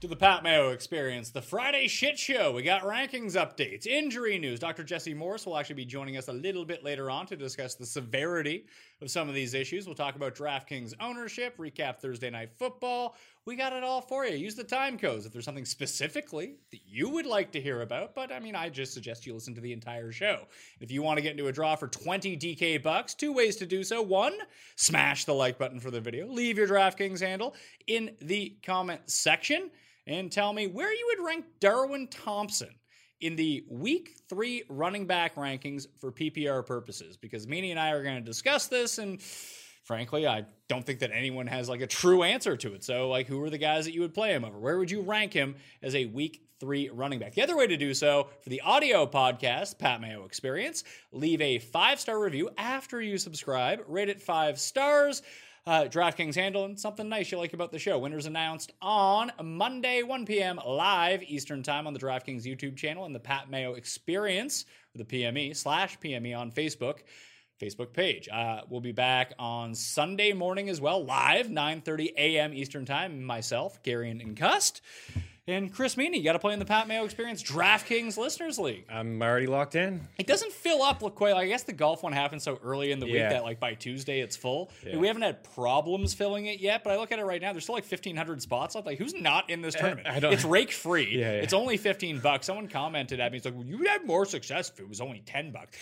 to the Pat Mayo Experience, the Friday shit show. We got rankings updates, injury news. Dr. Jesse Morse will actually be joining us a little bit later on to discuss the severity of some of these issues. We'll talk about DraftKings ownership, recap Thursday night football. We got it all for you. Use the time codes if there's something specifically that you would like to hear about. But I mean, I just suggest you listen to the entire show. If you want to get into a draw for 20 DK bucks, two ways to do so. One, smash the like button for the video, leave your DraftKings handle in the comment section, and tell me where you would rank Darwin Thompson in the week three running back rankings for PPR purposes. Because Meaney and I are going to discuss this and frankly, I don't think that anyone has like a true answer to it. So, like, who are the guys that you would play him over? Where would you rank him as a week three running back? The other way to do so for the audio podcast, Pat Mayo Experience, leave a five star review after you subscribe, rate it five stars. Uh, DraftKings handle and something nice you like about the show. Winners announced on Monday, 1 p.m. live Eastern Time on the DraftKings YouTube channel and the Pat Mayo Experience, the PME slash PME on Facebook. Facebook page. Uh, we'll be back on Sunday morning as well, live 9:30 a.m. Eastern Time. Myself, Gary and Cust, and Chris Meaney. You got to play in the Pat Mayo Experience DraftKings Listeners League. I'm already locked in. It doesn't fill up quite. I guess the golf one happened so early in the week that like by Tuesday it's full. Yeah. We haven't had problems filling it yet, but I look at it right now. There's still like 1,500 spots left. Like who's not in this eh, tournament? I don't- it's rake free. Yeah, yeah. It's only 15 bucks. Someone commented at me. It's like well, you would have more success if it was only 10 bucks.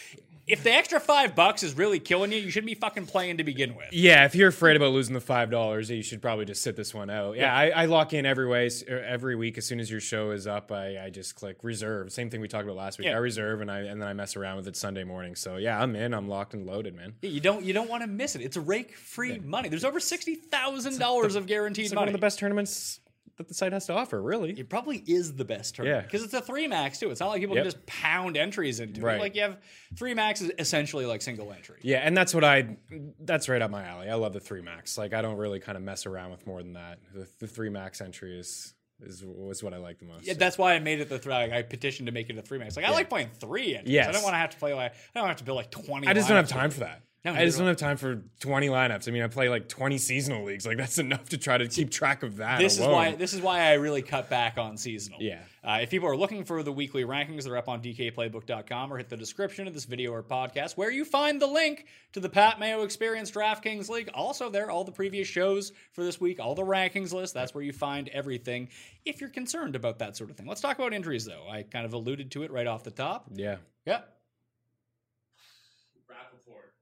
If the extra five bucks is really killing you, you shouldn't be fucking playing to begin with. Yeah, if you're afraid about losing the five dollars, you should probably just sit this one out. Yeah, I, I lock in every way er, every week. As soon as your show is up, I, I just click reserve. Same thing we talked about last week. Yeah. I reserve and I and then I mess around with it Sunday morning. So yeah, I'm in. I'm locked and loaded, man. Yeah, You don't you don't want to miss it. It's rake free money. There's over sixty thousand dollars of guaranteed money. one of the best tournaments that the site has to offer. Really. It probably is the best tournament Yeah. because it's a three max too. It's not like people Yep. can just pound entries into it. Like you have three max is essentially like single entry. Yeah, and that's what I. That's right up my alley. I love the three max. Like I don't really kind of mess around with more than that. The, the three max entry is is was what I like the most. Yeah, that's why I made it the three. Like, I petitioned to make it a three max. Like I like playing three entries. I don't want to have to play like I don't have to build like twenty. I just don't have time for that. No, I just don't have time for 20 lineups. I mean, I play like 20 seasonal leagues. Like that's enough to try to keep track of that. This is why this is why I really cut back on seasonal. Yeah. Uh, if people are looking for the weekly rankings, they're up on DKPlaybook.com or hit the description of this video or podcast where you find the link to the Pat Mayo Experience DraftKings League. Also, there all the previous shows for this week, all the rankings list. That's where you find everything. If you're concerned about that sort of thing, let's talk about injuries though. I kind of alluded to it right off the top. Yeah. Yeah. Rapoport.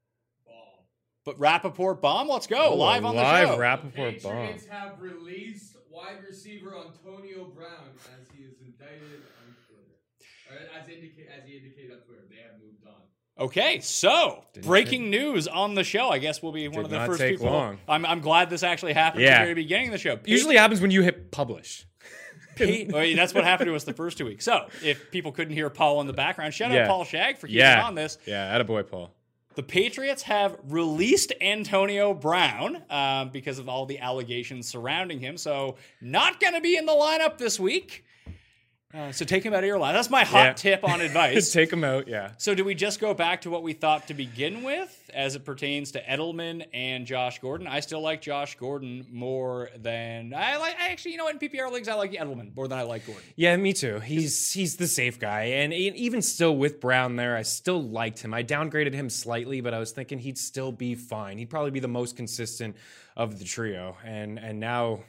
Ball. But Rapoport bomb, let's go Oh, live on live the show. Rapoport bomb. Patriots have released wide receiver Antonio Brown as he is indicted on Twitter. Or as, indicate, as he indicated on Twitter, they have moved on. Okay, so breaking news on the show. I guess we'll be one Did of the not first take people. long. I'm, I'm glad this actually happened at the very beginning of the show. Usually happens when you hit publish. Pete, oh, well, that's what happened to us the first two weeks. So if people couldn't hear Paul in the background, shout out Paul Shag for keeping Yeah. on this. Yeah, attaboy, Paul. The Patriots have released Antonio Brown um, because of all the allegations surrounding him. So not going to be in the lineup this week. Uh, so take him out of your line. That's my hot Yeah. tip on advice. Take him out, yeah. So do we just go back to what we thought to begin with as it pertains to Edelman and Josh Gordon? I still like Josh Gordon more than I like I actually you know what in PPR leagues I like Edelman more than I like Gordon. Yeah, me too. He's he's the safe guy, and even still with Brown there, I still liked him. I downgraded him slightly, but I was thinking he'd still be fine. He'd probably be the most consistent of the trio, and and now.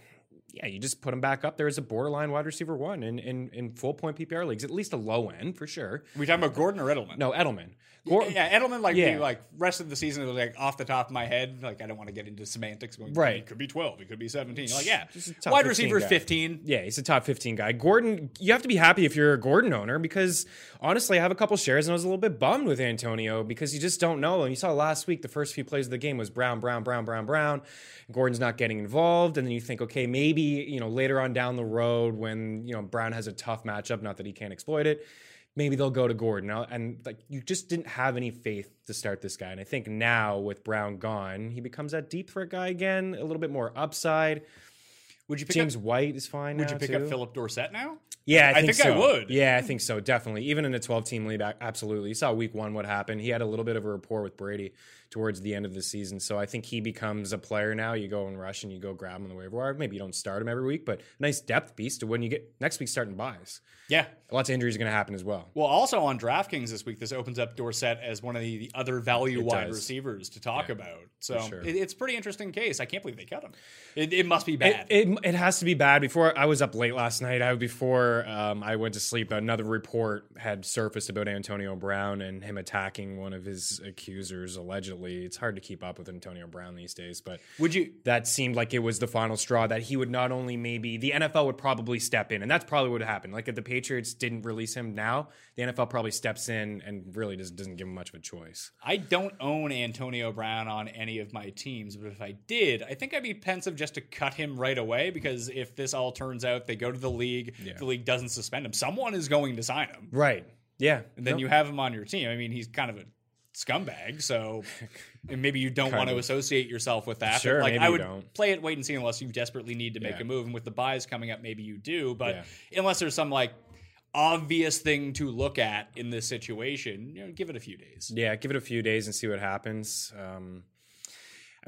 Yeah, you just put him back up there as a borderline wide receiver one in, in, in full point PPR leagues, at least a low end for sure. we talking about Gordon or Edelman? No, Edelman. Gor- Yeah, Edelman like Yeah. me, like rest of the season it was like off the top of my head. Like I don't want to get into semantics. Going, Right. He could be twelve. He could be seventeen. Like yeah, Just a top wide 15 receiver guy. fifteen. Yeah, he's a top 15 guy. Gordon, you have to be happy if you're a Gordon owner because honestly, I have a couple shares and I was a little bit bummed with Antonio because you just don't know. And you saw last week, the first few plays of the game was Brown, Brown, Brown, Brown, Brown. Gordon's not getting involved. And then you think, okay, maybe, you know, later on down the road when, you know, Brown has a tough matchup, not that he can't exploit it, maybe they'll go to Gordon. And like you just didn't have any faith to start this guy. And I think now with Brown gone, he becomes that deep threat guy again, a little bit more upside. Would you pick James up? White is fine. Would now, you pick too. up Phillip Dorsett now? Yeah, I I think, think I would. Yeah, I think so. Definitely. Even in a 12 team league, absolutely. You saw week one what happened. He had a little bit of a rapport with Brady towards the end of the season. So I think he becomes a player now. You go and rush and you go grab him on the waiver wire. Maybe you don't start him every week, but nice depth piece to when you get next week starting buys. Yeah. Lots of injuries are going to happen as well. Well, also on DraftKings this week, this opens up Dorsett as one of the, the other value It wide does. receivers to talk about. So sure. it, it's a pretty interesting case. I can't believe they cut him. It, it must be bad. it, it has to be bad. Before I was up late last night, I before um, I went to sleep, another report had surfaced about Antonio Brown and him attacking one of his accusers allegedly. It's hard to keep up with Antonio Brown these days, but Would you? that seemed like it was the final straw that he would not only maybe the NFL would probably step in, and that's probably what happened. Like if the Patriots didn't release him now, the NFL probably steps in and really just doesn't give him much of a choice. I don't own Antonio Brown on any of my teams, but if I did, I think I'd be pensive just to cut him right away because if this all turns out, they go to the league, the league doesn't suspend him, someone is going to sign him. Right. Yeah. And then Nope. you have him on your team. I mean, he's kind of a scumbag, so and maybe you don't want to associate yourself with that. but, Sure, like I you would don't. play it wait and see unless you desperately need to make Yeah. a move. And with the buys coming up, maybe you do. But Yeah. unless there's some like obvious thing to look at in this situation, you know, give it a few days. Yeah, give it a few days and see what happens. Um,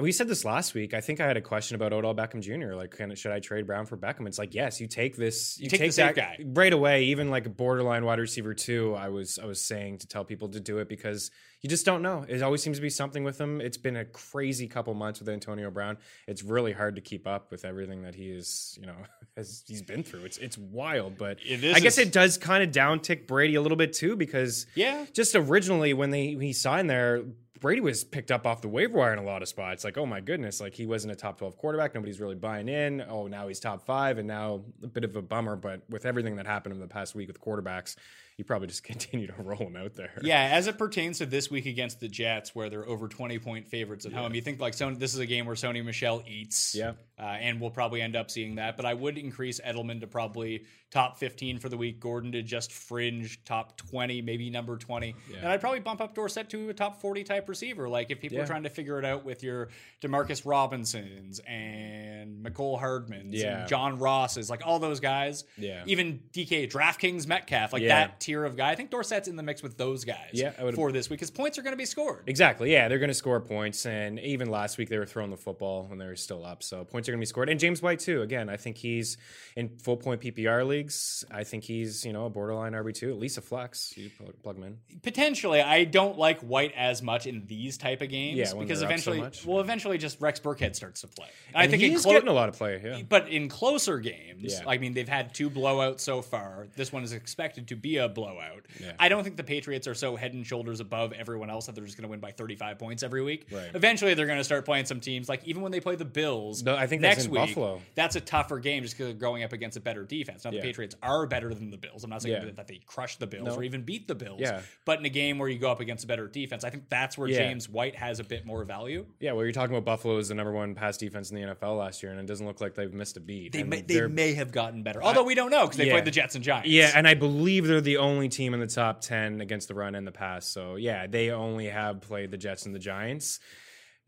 we said this last week. I think I had a question about Odell Beckham Jr. Like, can, should I trade Brown for Beckham? It's like, yes, you take this, you, take safe that guy. right away. Even like a borderline wide receiver too. I was I was saying to tell people to do it because you just don't know. It always seems to be something with him. It's been a crazy couple months with Antonio Brown. It's really hard to keep up with everything that he is, you know, has he's been through. It's it's wild, but It is I guess it does kind of downtick Brady a little bit too because Yeah. just originally when they he signed there, Brady was picked up off the waiver wire in a lot of spots. Like, oh my goodness, like he wasn't a top twelve quarterback. Nobody's really buying in. Oh, now he's top five, and now a bit of a bummer. But with everything that happened in the past week with quarterbacks, you probably just continue to roll him out there. Yeah, as it pertains to this week against the Jets, where they're over 20 point favorites at home, you think like Sony, this is a game where Sony Michel eats. Yeah. Uh, and we'll probably end up seeing that. But I would increase Edelman to probably top 15 for the week, Gordon to just fringe top 20, maybe number 20. And I'd probably bump up Dorsett to a top 40 type receiver. Like if people are trying to figure it out with your Demarcus Robinsons and Mecole Hardmans Yeah. and John Rosses, like all those guys. Yeah. Even DK, DraftKings Metcalf, like Yeah. that tier of guy. I think Dorsett's in the mix with those guys Yeah, for this week because points are going to be scored. Exactly. Yeah, they're going to score points, and even last week they were throwing the football when they were still up, so points are going to be scored. And James White too. Again, I think he's in full point PPR leagues. I think he's you know a borderline RB two, at least a flex. You plug- him in. Potentially, I don't like White as much in these type of games Yeah, because they're so eventually, well, eventually, just Rex Burkhead starts to play. And I think he's clo- getting a lot of play. Yeah. But in closer games, Yeah. I mean, they've had two blowouts so far. This one is expected to be a blowout. Yeah. I don't think the Patriots are so head and shoulders above everyone else that they're just going to win by 35 points every week. Right. Eventually, they're going to start playing some teams. Like even when they play the Bills, No, I think that's next week, Buffalo. that's a tougher game just because they're going up against a better defense. Now the Yeah. Patriots are better than the Bills. I'm not saying Yeah. that they crush the Bills No. or even beat the Bills. Yeah. But in a game where you go up against a better defense, I think that's where. James White has a bit more value. Yeah, well, you're talking about Buffalo is the number one pass defense in the NFL last year, and it doesn't look like they've missed a beat. They And may, they may have gotten better, although we don't know because they played the Jets and Giants. Yeah, and I believe they're the only team in the top 10 against the run in the pass. So, yeah, they only have played the Jets and the Giants.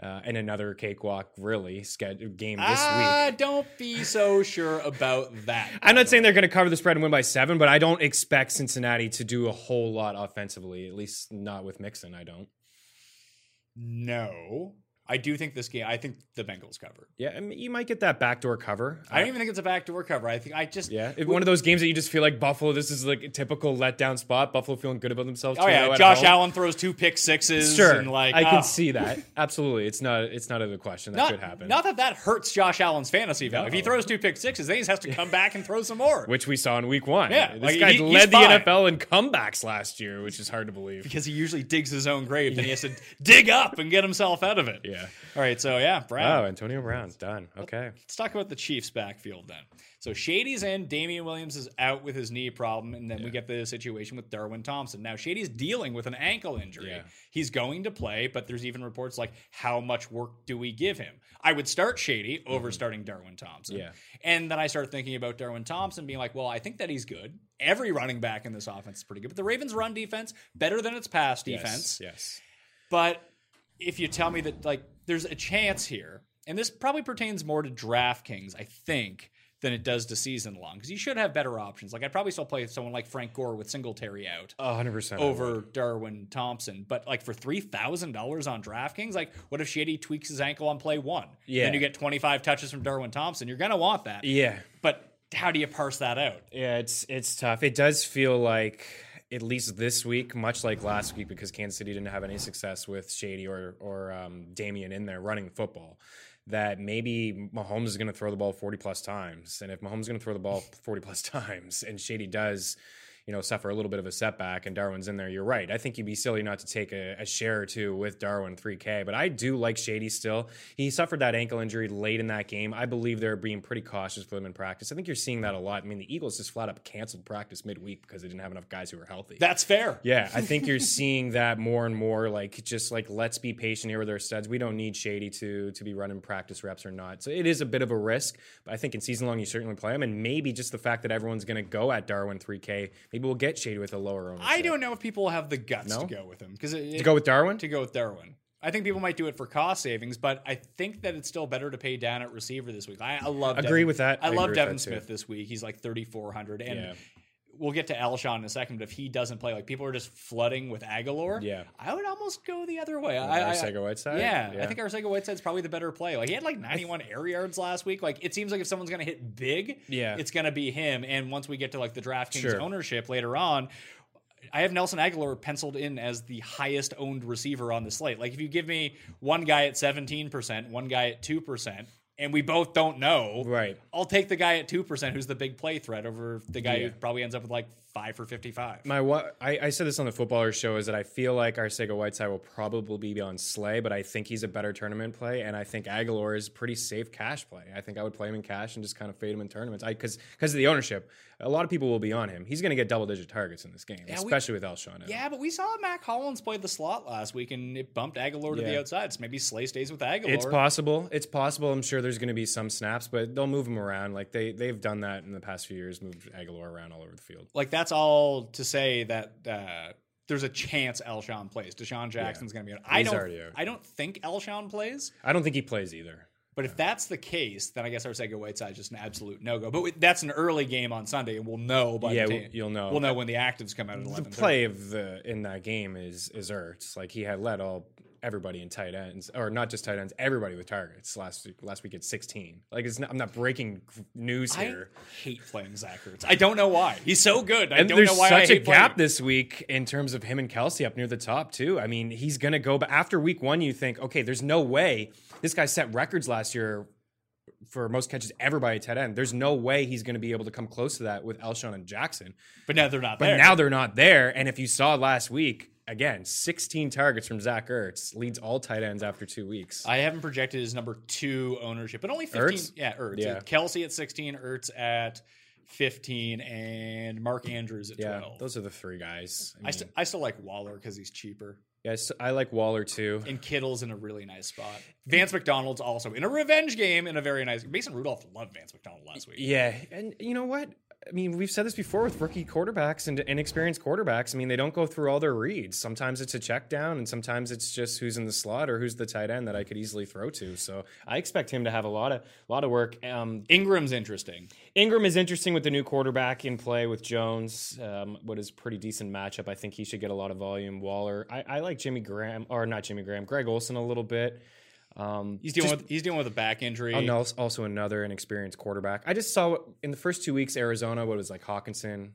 Uh, and another cakewalk, really, game this Ah, week. don't be so sure about that. I'm not saying they're going to cover the spread and win by seven, but I don't expect Cincinnati to do a whole lot offensively, at least not with Mixon. I don't. No, I do think this game. I think the Bengals cover. Yeah, I mean, you might get that backdoor cover. I don't even think it's a backdoor cover. I think I just Yeah, if one of those games that you just feel like Buffalo, this is like a typical letdown spot. Buffalo feeling good about themselves. Oh yeah, Josh. Allen throws two pick sixes. Sure, and like I oh. can ah. see that. Absolutely, it's not. It's not a question that Not, could happen. not that that hurts Josh Allen's fantasy value. If he throws two pick sixes, then he has to come back and throw some more. which we saw in Week One. Yeah, this like, guy he- led the fine. NFL in comebacks last year, which is hard to believe. because he usually digs his own grave, then he has to dig up and get himself out of it. Yeah. All right, so yeah, Brown. Wow, Antonio Brown's done. Okay. Let's talk about the Chiefs' backfield then. So Shady's in, Damien Williams is out with his knee problem, and then we get the situation with Darwin Thompson. Now Shady's dealing with an ankle injury. Yeah. He's going to play, but there's even reports like how much work do we give him? I would start Shady over mm-hmm. starting Darwin Thompson. Yeah. And then I start thinking about Darwin Thompson being like, well, I think that he's good. Every running back in this offense is pretty good. But the Ravens run defense better than its pass defense. Yes. yes. But if you tell me that like there's a chance here, and this probably pertains more to DraftKings, I think, than it does to season long, because you should have better options. Like I'd probably still play someone like Frank Gore with Singletary out hundred percent. over Darwin Thompson. But like for three thousand dollars on DraftKings, like what if Shady tweaks his ankle on play one? Yeah. Then you get twenty five touches from Darwin Thompson. You're gonna want that. Yeah. But how do you parse that out? Yeah, it's it's tough. It does feel like at least this week, much like last week, because Kansas City didn't have any success with Shady or or um, Damien in there running football. That maybe Mahomes is going to throw the ball forty plus times, and if Mahomes is going to throw the ball forty plus times, and Shady does, you know, suffer a little bit of a setback, and Darwin's in there, you're right. I think you'd be silly not to take a, a share or two with Darwin three K, but I do like Shady still. He suffered that ankle injury late in that game. I believe they're being pretty cautious with him in practice. I think you're seeing that a lot. I mean, the Eagles just flat up canceled practice midweek because they didn't have enough guys who were healthy. That's fair. Yeah, I think you're seeing that more and more. Like, just like let's be patient here with our studs. We don't need Shady to to be running practice reps or not. So it is a bit of a risk, but I think in season long you certainly play him, and maybe just the fact that everyone's going to go at Darwin 3K, maybe we'll get Shady with a lower ownership. I don't know if people have the guts No? to go with him because to go with Darwin. to go with Darwin. I think people might do it for cost savings, but I think that it's still better to pay down at receiver this week. I, I love Agree Devin- with that. I, I love Devin that too. Smith this week. He's like thirty four hundred, and Yeah. We'll get to Alshon in a second. But if he doesn't play, like people are just flooding with Agholor. Yeah. I would almost go the other way. I, I, Arcega-Whiteside? Yeah, I Yeah. think Arcega Whiteside's probably the better play. Like he had like ninety one air yards last week. Like it seems like if someone's gonna hit big, Yeah. it's gonna be him. And once we get to like the DraftKings Sure. ownership later on. I have Nelson Agholor penciled in as the highest owned receiver on the slate. Like if you give me one guy at 17%, one guy at 2%, and we both don't know, Right. I'll take the guy at 2% who's the big play threat over the guy Yeah. who probably ends up with like 5 for 55. My what I, I said this on the footballer show is that I feel like Arcega Whiteside will probably be on Slay, but I think he's a better tournament play, and I think Agholor is pretty safe cash play. I think I would play him in cash and just kind of fade him in tournaments. I because because of the ownership, a lot of people will be on him. He's going to get double digit targets in this game, we- especially with Alshon. out. Yeah, but we saw Mack Hollins play the slot last week and it bumped Agholor to the outside. So maybe Slay stays with Agholor. It's possible. It's possible. I'm sure there's going to be some snaps, but they'll move him around. Like they they've done that in the past few years, moved Agholor around all over the field. like that's all to say that uh, there's a chance Alshon plays. DeSean Jackson's going to be on. I He's don't. I don't think Alshon plays. I don't think he plays either. But if that's the case, then I guess our Arcega Whiteside is just an absolute no go. But we- that's an early game on Sunday, and we'll know by Yeah, the you'll know. We'll know when the actives come out at the play of the in that game is is Ertz. Like he had led all everybody in tight ends, or not just tight ends, everybody with targets last week. Last week at sixteen. Like it's not, I'm not breaking news here. I hate playing Zach Ertz. I don't know why. He's so good. I and don't there's know why I such a playing gap him. this week in terms of him and Kelce up near the top too. I mean, he's gonna go. But after week one, you think, okay, there's no way this guy set records last year for most catches ever by a tight end. There's no way he's going to be able to come close to that with Alshon and Jackson. But now they're not there. But there. now they're not there. And if you saw last week, again, 16 targets from Zach Ertz leads all tight ends after two weeks. I haven't projected his number two ownership, but only 15. Ertz? Yeah, Ertz. Yeah. Kelce at 16, Ertz at 15, and Mark Andrews at yeah, 12. those are the three guys. I, I, st- I still like Waller because he's cheaper. yeah, so I like Waller too. And Kittle's in a really nice spot. Vance McDonald's also in a revenge game in a very nice. Mason Rudolph loved Vance McDonald last week. Yeah, and you know what? I mean, we've said this before with rookie quarterbacks and inexperienced quarterbacks. I mean, they don't go through all their reads. Sometimes it's a check down, and sometimes it's just who's in the slot or who's the tight end that I could easily throw to. So I expect him to have a lot of lot of work. Um, Engram's interesting. Engram is interesting with the new quarterback in play with Jones. Um, what is pretty decent matchup. I think he should get a lot of volume. Waller, I, I like Jimmy Graham or not Jimmy Graham, Greg Olsen a little bit. Um, He's dealing just- with he's dealing with a back injury. Oh, no, also another inexperienced quarterback. I just saw in the first two weeks Arizona what was like Hockenson,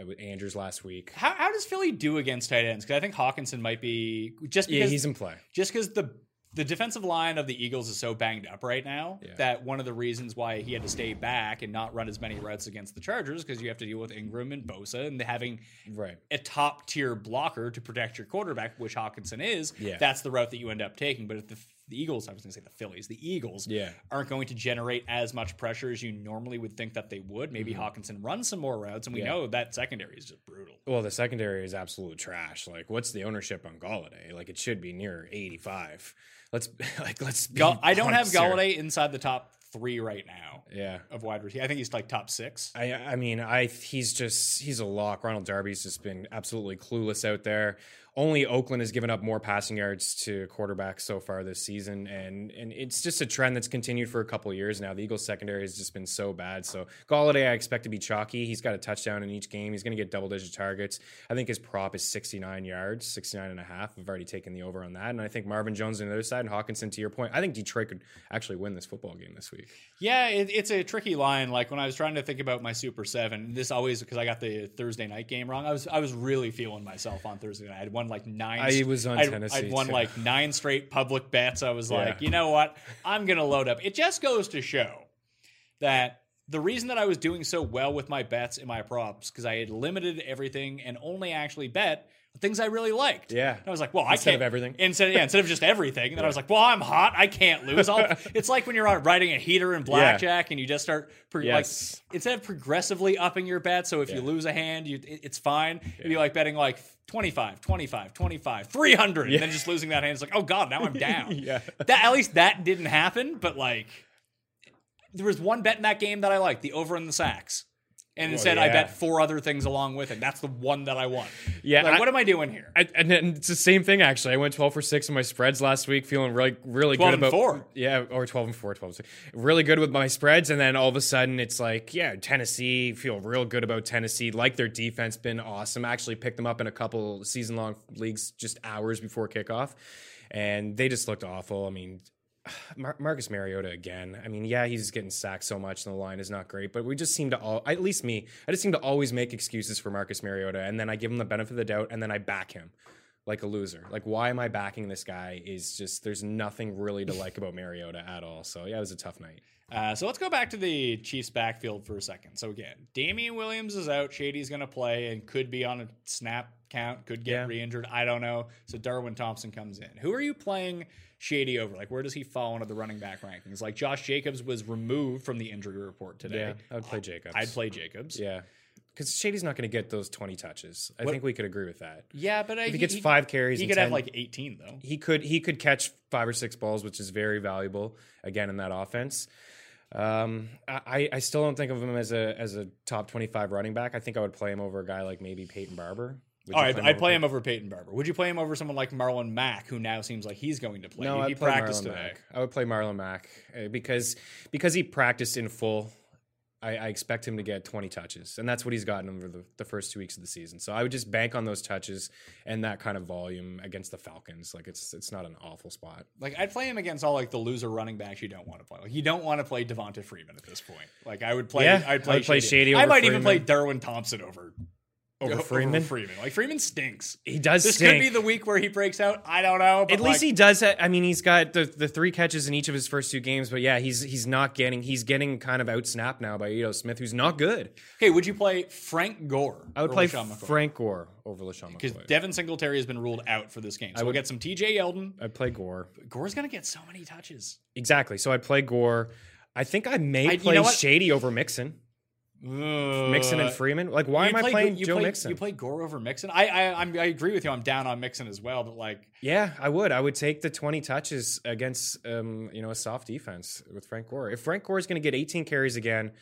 uh, with Andrews last week. How, how does Philly do against tight ends? Because I think Hockenson might be just Yeah, because he's in play. just because the the defensive line of the Eagles is so banged up right now Yeah. that one of the reasons why he had to stay back and not run as many routes against the Chargers because you have to deal with Ingram and Bosa and having Right. a top tier blocker to protect your quarterback, which Hockenson is. Yeah. That's the route that you end up taking. But if the, the Eagles, I was going to say the Phillies, the Eagles Yeah. aren't going to generate as much pressure as you normally would think that they would. Maybe Hockenson runs some more routes, and we Mm-hmm. Yeah. know that secondary is just brutal. Well, the secondary is absolute trash. Like, what's the ownership on Golladay? Like, it should be near eighty-five. Let's like let's. I don't have. Golladay inside the top three right now Yeah. of wide receiver. I think he's like top six. I I mean I he's just he's a lock. Ronald Darby's just been absolutely clueless out there. Only Oakland has given up more passing yards to quarterbacks so far this season, and and it's just a trend that's continued for a couple years now. The Eagles secondary has just been so bad. So Golladay, I expect to be chalky. He's got a touchdown in each game. He's going to get double digit targets. I think his prop is 69 yards, 69 and a half. I've already taken the over on that, and I think Marvin Jones on the other side and Hockenson. To your point, I think Detroit could actually win this football game this week. Yeah, it, it's a tricky line. Like when I was trying to think about my Super Seven, this always because I got the Thursday night game wrong. I was I was really feeling myself on Thursday night. I had won like nine. I was on I'd, Tennessee, I'd won too. like nine straight public bets. I was Yeah. like, you know what? I'm gonna load up. It just goes to show that the reason that I was doing so well with my bets and my props because I had limited everything and only actually bet things I really liked. Yeah. And I was like, well, I can't of everything. Instead, yeah, instead of just everything. And then I was like, well, I'm hot. I can't lose. I'll, it's like when you're riding a heater in blackjack and you just start pro- Yes. like instead of progressively upping your bet. So if you lose a hand, you it- it's fine. It'd be like betting like 25, 25, 25, 300, and then just losing that hand. It's like, oh god, now I'm down. Yeah. That at least that didn't happen. But like, there was one bet in that game that I liked, the over in the sacks. And instead, I bet four other things along with it. That's the one that I won. Yeah, Like, I- what am I doing here? I, and then it's the same thing actually. I went 12 for 6 in my spreads last week, feeling really really 12 good and about four. Yeah, or 12 and 4, 12 and 6. Really good with my spreads and then all of a sudden it's like, yeah, Tennessee, feel real good about Tennessee. Like their defense been awesome. Actually picked them up in a couple season-long leagues just hours before kickoff. And they just looked awful. I mean, Mar- Marcus Mariota again. I mean, yeah, he's getting sacked so much, and the line is not great. But we just seem to all, at least me, I just seem to always make excuses for Marcus Mariota, and then I give him the benefit of the doubt, and then I back him like a loser. Like, why am I backing this guy? Is just there's nothing really to like about Mariota at all. So yeah, it was a tough night. Uh, so let's go back to the Chiefs backfield for a second. So again, Damien Williams is out. Shady's going to play and could be on a snap count, could get Yeah. re-injured. I don't know. So Darwin Thompson comes in. Who are you playing Shady over? Like, where does he fall into the running back rankings? Like, Josh Jacobs was removed from the injury report today. Yeah, I would play Jacobs. I'd play Jacobs. Yeah, because Shady's not going to get those 20 touches. I What- think we could agree with that. Yeah, but uh, If he gets five carries, he could have like 18 though. he could he could catch five or six balls, which is very valuable again in that offense. Um, I, I still don't think of him as a as a top twenty five running back. I think I would play him over a guy like maybe Peyton Barber. Would All right, I'd play him over Peyton Barber. Would you play him over someone like Marlon Mack, who now seems like he's going to play? No, I'd he play practiced Marlon today. Mack. I would play Marlon Mack uh, because because he practiced in full. I, I expect him to get 20 touches, and that's what he's gotten over the, the first two weeks of the season. So I would just bank on those touches and that kind of volume against the Falcons. Like it's it's not an awful spot. Like I'd play him against all like the loser running backs you don't want to play. Like you don't want to play Devonta Freeman at this point. Like I would play. Yeah, I'd play, I would play Shady. Shady I might even play Freeman. Darwin Thompson over Over Over Freeman? Freeman. Like Freeman stinks. He does This stink. could be the week where he breaks out. I don't know. But At least like, he does. ha- I mean, he's got the, the three catches in each of his first two games, but yeah, he's he's not getting he's getting kind of outsnapped now by Ito Smith, who's not good. Okay, would you play Frank Gore? I would play? Frank Gore over LeSean because. Devin Singletary has been ruled out for this game. So we'll get some TJ Yeldon. I'd play Gore Gore's gonna get so many touches. exactly. So I'd play Gore. I think I may I- you play know? Shady over Mixon. Mixon and Freeman. Like, why You am I playing you Joe play, Mixon? You play Gore over Mixon. I I I'm, I agree with you. I'm down on Mixon as well, but like Yeah, I would. I would take the 20 touches against um, you know, a soft defense with Frank Gore. If Frank Gore is going to get 18 carries again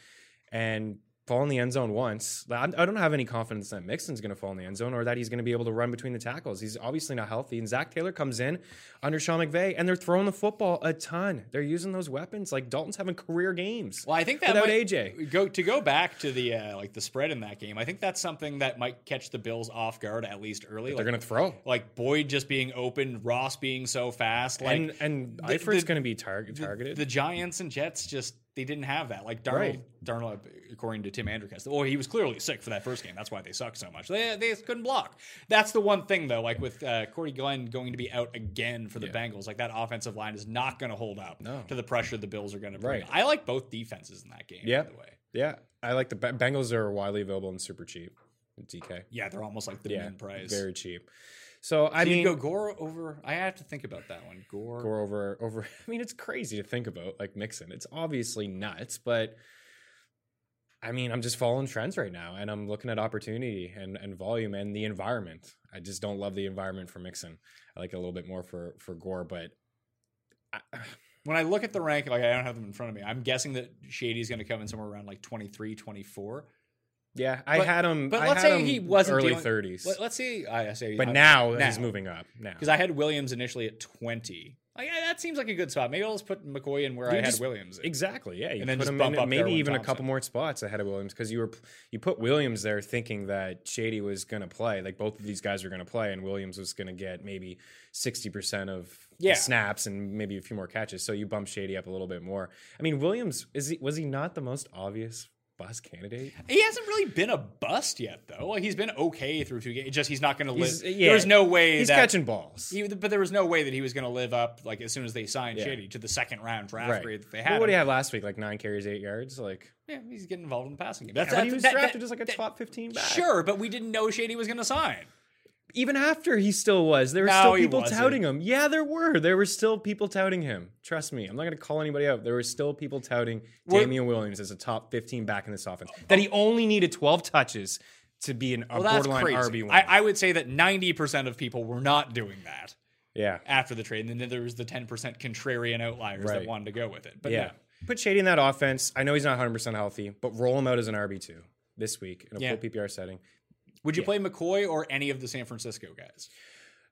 and fall in the end zone once, I don't have any confidence that Mixon's going to fall in the end zone or that he's going to be able to run between the tackles. He's obviously not healthy. And Zac Taylor comes in under Sean McVay and they're throwing the football a ton. They're using those weapons. Like Dalton's having career games. Well, I think that Without might, AJ. go to go back to the uh, like the spread in that game. I think that's something that might catch the Bills off guard at least early. They're going to throw. like Boyd just being open, Ross being so fast. Like and and the- Eifert's going to be tar- targeted. the Giants and Jets just they didn't have that. Like Darnold, Right. Darnold, according to Tim Andercast, well, he was clearly sick for that first game. That's why they sucked so much. They, they just couldn't block. That's the one thing though. Like with uh, Cordy Glenn going to be out again for the Bengals, like that offensive line is not going to hold up No. to the pressure the Bills are going to bring. Right. I like both defenses in that game. Yeah. By the way, yeah, I like the Bengals are widely available and super cheap. DK. yeah, they're almost like the yeah, price. very cheap. So I So mean, go Gore over. I have to think about that one. Gore. Gore over over. I mean, it's crazy to think about like Mixon. It's obviously nuts, but I mean, I'm just following trends right now, and I'm looking at opportunity and and volume and the environment. I just don't love the environment for Mixon. I like it a little bit more for for Gore, but I, When I look at the rank, like I don't have them in front of me, I'm guessing that Shady's going to come in somewhere around like 23, 24. Yeah, I But- had him. But I let's say he wasn't early 30s, Let, us see. I say, but uh, now, he's moving up. Now because I had Williams initially at 20. Like yeah, that seems like a good spot. Maybe I'll just put McCoy in where You I just- had Williams. in. Exactly. Yeah, you And then put just him in, maybe even a couple more spots ahead of Williams because you were you put Williams there thinking that Shady was going to play. Like both of these guys were going to play, and Williams was going to get maybe sixty percent of Yeah. snaps and maybe a few more catches. So you bump Shady up a little bit more. I mean, Williams is he was he not the most obvious bust candidate? He hasn't really been a bust yet, though. Like he's been okay through two games. Just he's not going to live. yeah, there was no way He's that catching balls. He, but there was no way that he was going to live up like as soon as they signed Yeah. Shady to the second round draft right. grade that they Well, had. what did he have last week? Like nine carries, eight yards. Like Yeah, he's getting involved in the passing game. That's, but he was that- drafted that- as like a that- top fifteen back. Sure, but we didn't know Shady was going to sign. Even after he still was, there were No, still people touting him. Yeah, there were. There were still people touting him. Trust me, I'm not going to call anybody out. There were still people touting Well- Damien Williams as a top 15 back in this offense. That he only needed 12 touches to be an, a Well, borderline. RB one. I, I would say that 90% of people were not doing that yeah, after the trade. And then there was the 10% contrarian outliers that wanted to go with it. But yeah. no. Put Shady in that offense. I know he's not 100 percent healthy, but roll him out as an RB two this week in a Yeah. full PPR setting. Would you play McCoy or any of the San Francisco guys?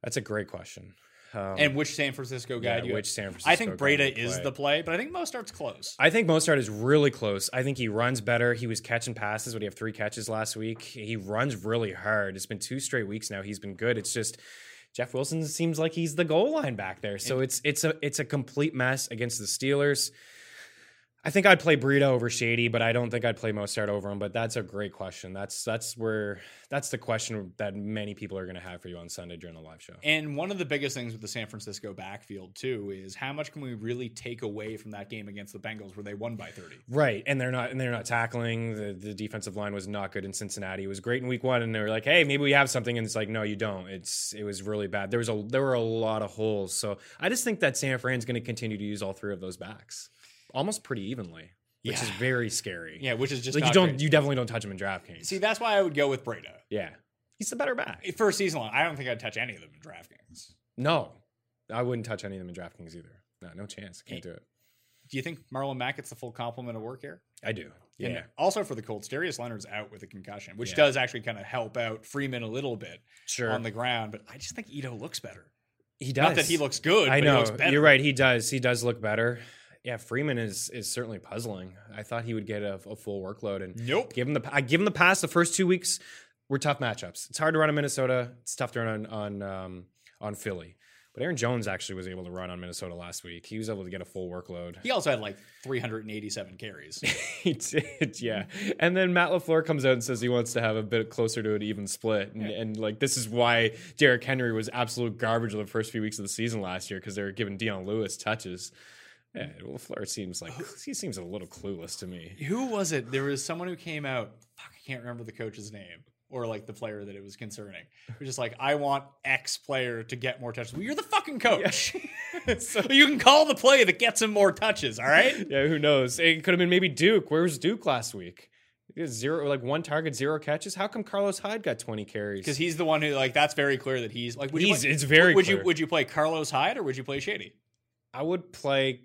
That's a great question. Um, And which San Francisco guy yeah, do you which San Francisco? I think Breida is the play, but I think Mostert's close. I think Mostert is really close. I think he runs better. He was catching passes. Would he have three catches last week? He runs really hard. It's been two straight weeks now. He's been good. It's just Jeff Wilson seems like he's the goal line back there. So it's it's a it's a complete mess against the Steelers. I think I'd play Breida over Shady, but I don't think I'd play Mostert over him. But that's a great question. That's that's where that's the question that many people are going to have for you on Sunday during the live show. And one of the biggest things with the San Francisco backfield, too, is how much can we really take away from that game against the Bengals where they won by 30? Right, and they're not and they're not tackling. The the defensive line was not good in Cincinnati. It was great in week one, and they were like, "Hey, maybe we have something." And it's like, "No, you don't." It's it was really bad. There was a there were a lot of holes. So I just think that San Fran's going to continue to use all three of those backs, almost pretty evenly, which is very scary. Yeah, which is just like you don't you definitely don't touch him in DraftKings. See, that's why I would go with Breida. yeah, he's the better back. First season long, I don't think I'd touch any of them in DraftKings. No, I wouldn't touch any of them in DraftKings either. No, no chance. Can't do it. Do you think Marlon Mack gets the full complement of work here? I do. And Yeah, also for the Colts, Darius Leonard's out with a concussion, which Yeah. does actually kind of help out Freeman a little bit sure. on the ground. But I just think Ito looks better. he does. Not that he looks good. I but know He looks better. you're right. He does. He does look better. Yeah, Freeman is is certainly puzzling. I thought he would get a, a full workload and Nope. give him the. I give him the pass. The first two weeks were tough matchups. It's hard to run in Minnesota. It's tough to run on on um, on Philly. But Aaron Jones actually was able to run on Minnesota last week. He was able to get a full workload. He also had like 387 carries. he did, yeah. And then Matt LaFleur comes out and says he wants to have a bit closer to an even split. And, and like, this is why Derrick Henry was absolute garbage the first few weeks of the season last year because they were giving Dion Lewis touches. Yeah, LaFleur seems like he seems a little clueless to me. Who was it? There was someone who came out. Fuck, I can't remember the coach's name or like the player that it was concerning. It was just like, I want X player to get more touches. Well, you're the fucking coach. so you can call the play that gets him more touches. All right. Yeah, who knows? It could have been maybe Duke. Where was Duke last week? Zero, like one target, zero catches. How come Carlos Hyde got twenty carries? Because he's the one who like that's very clear that he's like. Would He's- you play, it's very Would you would you play Carlos Hyde or would you play Shady? I would play.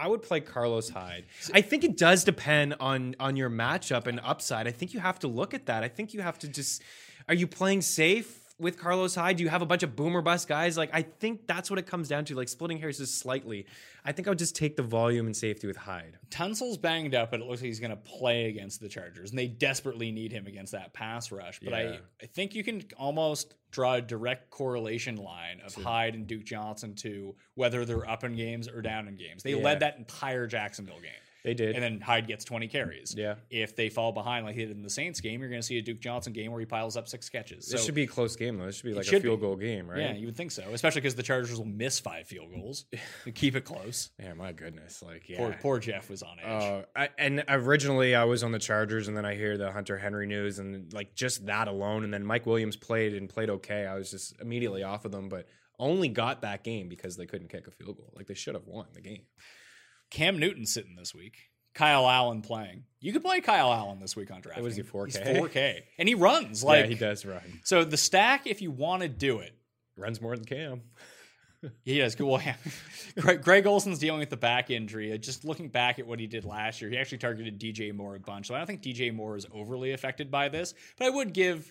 I would play Carlos Hyde. I think it does depend on on your matchup and upside. I think you have to look at that. I think you have to just. Are you playing safe with Carlos Hyde? Do you have a bunch of boomer bust guys? Like I think that's what it comes down to. Like splitting hairs just slightly. I think I would just take the volume and safety with Hyde. Tunsil's banged up, but it looks like he's going to play against the Chargers, and they desperately need him against that pass rush. But Yeah. I, I think you can almost draw a direct correlation line of Hyde and Duke Johnson to whether they're up in games or down in games. They Yeah. led that entire Jacksonville game. They did. And then Hyde gets 20 carries. Yeah. If they fall behind like he did in the Saints game, you're going to see a Duke Johnson game where he piles up six catches. this So- should be a close game though. This should be like a field be. goal game, right? Yeah, you would think so, especially because the Chargers will miss five field goals and keep it close. Yeah, my goodness. Like, yeah. Poor, poor Jeff was on edge. Uh, I, and originally I was on the Chargers, and then I hear the Hunter Henry news, and like just that alone, and then Mike Williams played and played okay. I was just immediately off of them, but only got that game because they couldn't kick a field goal. Like they should have won the game. Cam Newton sitting this week. Kyle Allen playing. You could play Kyle Allen this week on draft. It was he 4K? He's 4K. And he runs. Like yeah, he does run. So the stack, if you want to do it, Runs more than Cam. he does good. Well, yeah. Greg, Greg Olsen's dealing with the back injury. Uh, Just looking back at what he did last year, he actually targeted DJ Moore a bunch. So I don't think DJ Moore is overly affected by this, but I would give.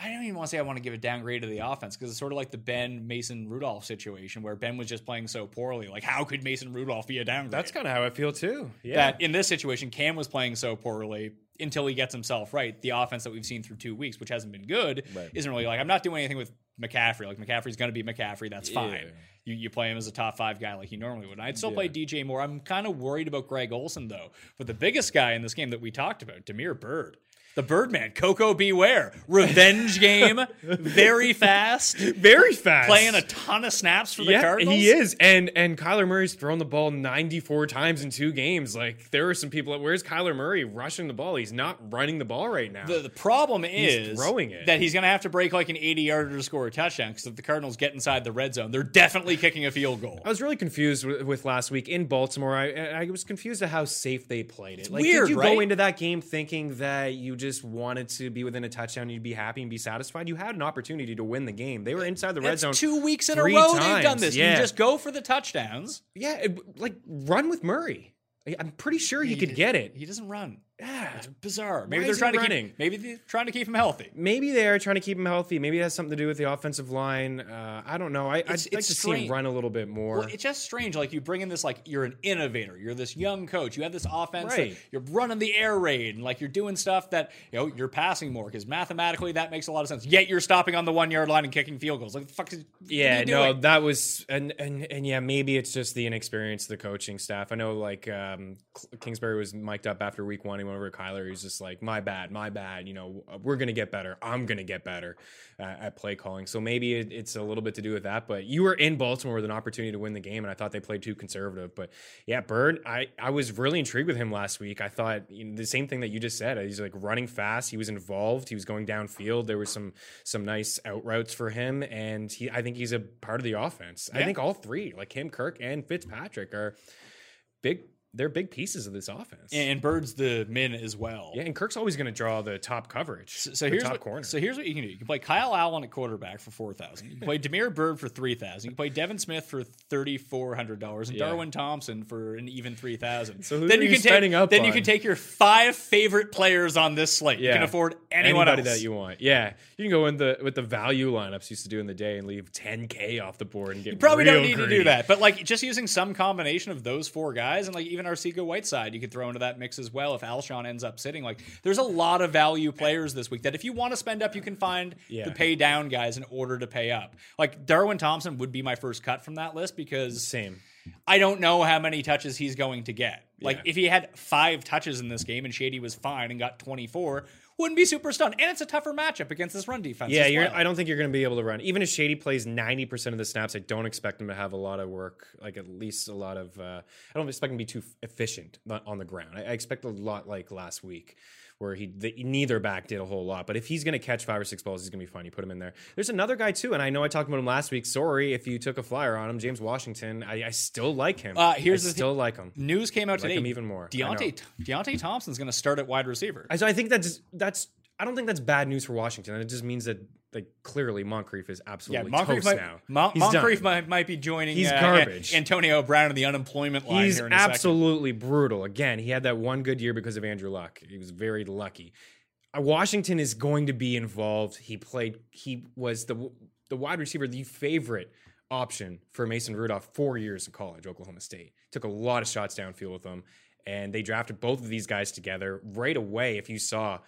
I don't even want to say I want to give a downgrade to the offense because it's sort of like the Ben Mason Rudolph situation where Ben was just playing so poorly. Like, how could Mason Rudolph be a downgrade? That's kind of how I feel too. Yeah. that in this situation, Cam was playing so poorly until he gets himself right. The offense that we've seen through two weeks, which hasn't been good, Right. isn't really like I'm not doing anything with McCaffrey. Like McCaffrey's going to be McCaffrey. That's fine. You, you play him as a top five guy like you normally would. I'd still play DJ Moore. I'm kind of worried about Greg Olsen though. But the biggest guy in this game that we talked about, Damiere Byrd. The Birdman, Coco Beware, revenge game, very fast, very fast. playing a ton of snaps for the yeah, Cardinals. he is, and and Kyler Murray's thrown the ball 94 times in two games. Like there are some people. Where's Kyler Murray rushing the ball? He's not running the ball right now. The, the problem is throwing it. that he's going to have to break like an 80 yarder to score a touchdown because if the Cardinals get inside the red zone, they're definitely kicking a field goal. I was really confused with, with last week in Baltimore. I, I was confused at how safe they played it. like, weird, did you right? go into that game thinking that you just wanted to be within a touchdown, you'd be happy and be satisfied? You had an opportunity to win the game. They were inside the red That's zone. two weeks in a row they've done this. Yeah. You just go for the touchdowns. yeah, it- like run with Murray. I'm pretty sure he, could get it. He doesn't run. Yeah. It's bizarre. Maybe Why they're trying to running? keep. Maybe they're trying to keep him healthy. Maybe they are trying to keep him healthy. Maybe it has something to do with the offensive line. Uh, I don't know. I, I'd It's- like it's to see him run a little bit more. Well, it's just strange. Like you bring in this, like you're an innovator. You're this young coach. You have this offense. Right. you're running the air raid, and like you're doing stuff that you know you're passing more because mathematically that makes a lot of sense. Yet you're stopping on the one yard line and kicking field goals. Like the fuck is Yeah, no, that was and and and yeah, maybe it's just the inexperience of the coaching staff. I know like um Kingsbury was mic'd up after week one. He went over to Kyler. He's just like, my bad, my bad. You know, we're gonna get better. I'm gonna get better uh, at play calling. So maybe it, it's a little bit to do with that. But you were in Baltimore with an opportunity to win the game, and I thought they played too conservative. But yeah, Byrd, I I was really intrigued with him last week. I thought you know, the same thing that you just said. He's like running fast. He was involved. He was going downfield. There was some some nice out routes for him, and he I think he's a part of the offense. I think all three, like him, Kirk, and Fitzpatrick, are big. They're big pieces of this offense. and Byrd's the min as well. yeah, and Kirk's always going to draw the top coverage. So, so the here's top what, corner. so here's what you can do. You can play Kyle Allen at quarterback for four thousand. You can play Damiere Byrd for three thousand. You can play Devin Smith for thirty four hundred dollars, and Yeah. Darwin Thompson for an even three thousand. So who then you you can spending take up then you can take your five favorite players on this slate. You can afford anyone Anybody else. that you want. Yeah, you can go in the with the value lineups used to do in the day and leave 10k off the board and get. You probably don't need to do that, but like just using some combination of those four guys, and like even Arcega Whiteside you could throw into that mix as well if Alshon ends up sitting. Like there's a lot of value players this week that if you want to spend up, you can find Yeah. the pay down guys in order to pay up. Like Darwin Thompson would be my first cut from that list because Same. I don't know how many touches he's going to get. Like Yeah. if he had five touches in this game and Shady was fine and got 24, wouldn't be super stunned. And it's a tougher matchup against this run defense. Yeah, well. I don't think you're going to be able to run. Even if Shady plays 90% of the snaps, I don't expect him to have a lot of work, like at least a lot of. Uh, I don't expect him to be too efficient on on the ground. I, I expect a lot like last week, where he the, neither back did a whole lot. But if he's going to catch five or six balls, he's going to be fine. You put him in there. There's another guy too, and I know I talked about him last week. Sorry if you took a flyer on him, James Washington. I, I still like him. Uh, here's I the still like him. News came out Like today. him even more. Deontay Deontay Thompson's going to start at wide receiver. I, so I think that's that's. I don't think that's bad news for Washington. It just means that like clearly Moncrief is yeah, absolutely Moncrief toast might, now. Mon- He's Moncrief might, might be joining. He's uh, garbage. Antonio Brown in the unemployment line He's here in a second. absolutely brutal. Again, he had that one good year because of Andrew Luck. He was very lucky. Uh, Washington is going to be involved. He played. He was the the wide receiver, the favorite option for Mason Rudolph four years in college, Oklahoma State. Took a lot of shots downfield with him, and they drafted both of these guys together right away. If you saw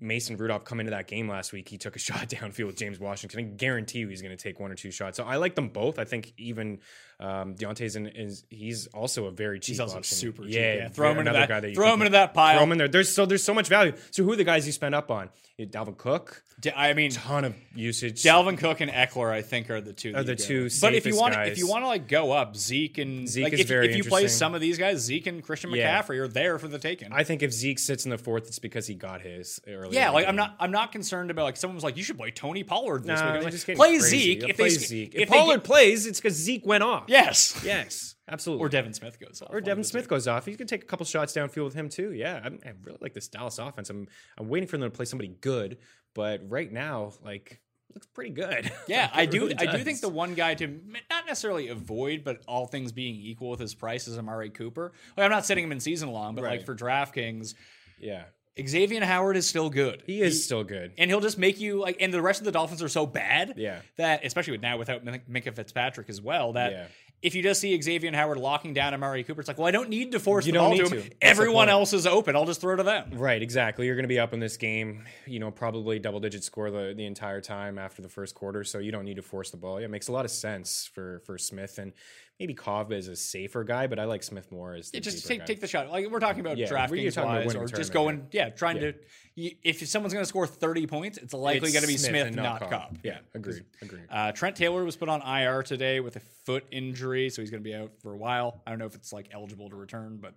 Mason Rudolph come into that game last week, he took a shot downfield with James Washington. I guarantee you he's going to take one or two shots. So I like them both. I think even um, Deontay's in, is he's also a very cheap. He's also option. super cheap. Yeah, Yeah, throw him into that- guy you throw him into that pile. Throw him in there. There's so there's so much value. So who are the guys you spend up on? Yeah, Dalvin Cook, I mean, ton of usage. Dalvin Cook and Ekeler, I think, are the two. Are the two. But if you want, guys. if you want to like go up, Zeke and Zeke like, is if, very if you play some of these guys, Zeke and Christian Yeah. McCaffrey are there for the taking. I think if Zeke sits in the fourth, it's because he got his early. yeah, like I'm not, I'm not concerned about like someone was like, you should play Tony Pollard this Nah, week. I was they're like, just play crazy. Zeke if play they Zeke. If, If Pollard get- plays, it's because Zeke went off. Yes, Yes, absolutely. or Devin Smith goes off. Or Devin Smith goes off. You can take a couple shots downfield with him too. Yeah, I'm, I really like this Dallas offense. I'm I'm waiting for them to play somebody good, but right now, like, looks pretty good. Yeah, Like, I do. really I do think the one guy to not necessarily avoid, but all things being equal with his price is Amari Cooper. Like, I'm not sitting him in season long, but like Right. for DraftKings, yeah, Xavier Howard is still good. he is still good. and he'll just make you like. And the rest of the Dolphins are so bad, Yeah. that especially with now without Min- Minkah Fitzpatrick as well, that Yeah. if you just see Xavier Howard locking down Amari Cooper, it's like, well, I don't need to force You the don't ball to need him. to. That's the Everyone point. else is open. I'll just throw to them. Right, exactly. You're going to be up in this game, you know, probably double digit score the, the entire time after the first quarter, so you don't need to force the ball. Yeah, it makes a lot of sense for for Smith and maybe Cobb is a safer guy, but I like Smith more as the Yeah, just take guy. take the shot. Like we're talking about Yeah, DraftKings wise, or just going, yeah, trying Yeah. to. If someone's going to score thirty points, it's likely going to be Smith, and not Cobb. Yeah, agreed. Agreed. Uh, Trent Taylor was put on IR today with a foot injury, so he's going to be out for a while. I don't know if it's like eligible to return, but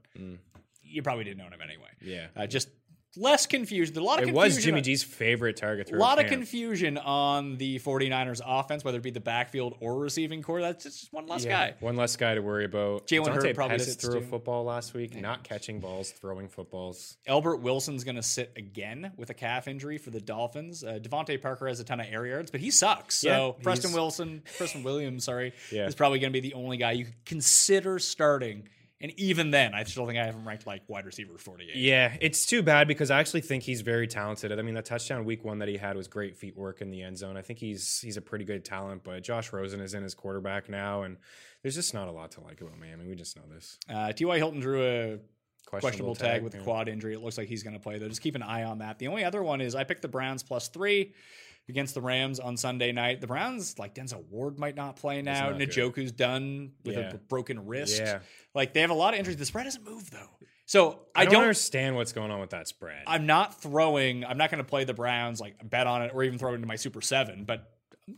you probably didn't own him anyway. Mm. Yeah. uh, just less confusion. A lot of It confusion. was Jimmy G's favorite target A lot of camp. confusion on the 49ers offense, whether it be the backfield or receiving core. That's just one less Yeah, guy. One less guy to worry about. Jalen Hurd probably Pettis threw a football last week, not catching balls, throwing footballs. Albert Wilson's going to sit again with a calf injury for the Dolphins. Uh, DeVante Parker has a ton of air yards, but he sucks. So Yeah, Preston Wilson, Preston Williams, sorry, Yeah. is probably going to be the only guy you could consider starting. And even then, I still think I have him ranked like wide receiver 48. Yeah, it's too bad because I actually think he's very talented. I mean, the touchdown week one that he had was great feet work in the end zone. I think he's he's a pretty good talent, but Josh Rosen is in his quarterback now, and there's just not a lot to like about Miami. We just know this. Uh, T.Y. Hilton drew a questionable, tag, with a yeah. quad injury. It looks like he's going to play though. Just keep an eye on that. The only other one is I picked the Browns plus three against the Rams on Sunday night. The Browns, like Denzel Ward, might not play now. not good. Njoku's done with Yeah. a broken wrist. Yeah. Like they have a lot of injuries. The spread doesn't move though. So I I, don't, don't. understand what's going on with that spread. I'm not throwing. I'm not going to play the Browns like bet on it or even throw it into my Super Seven. But I'm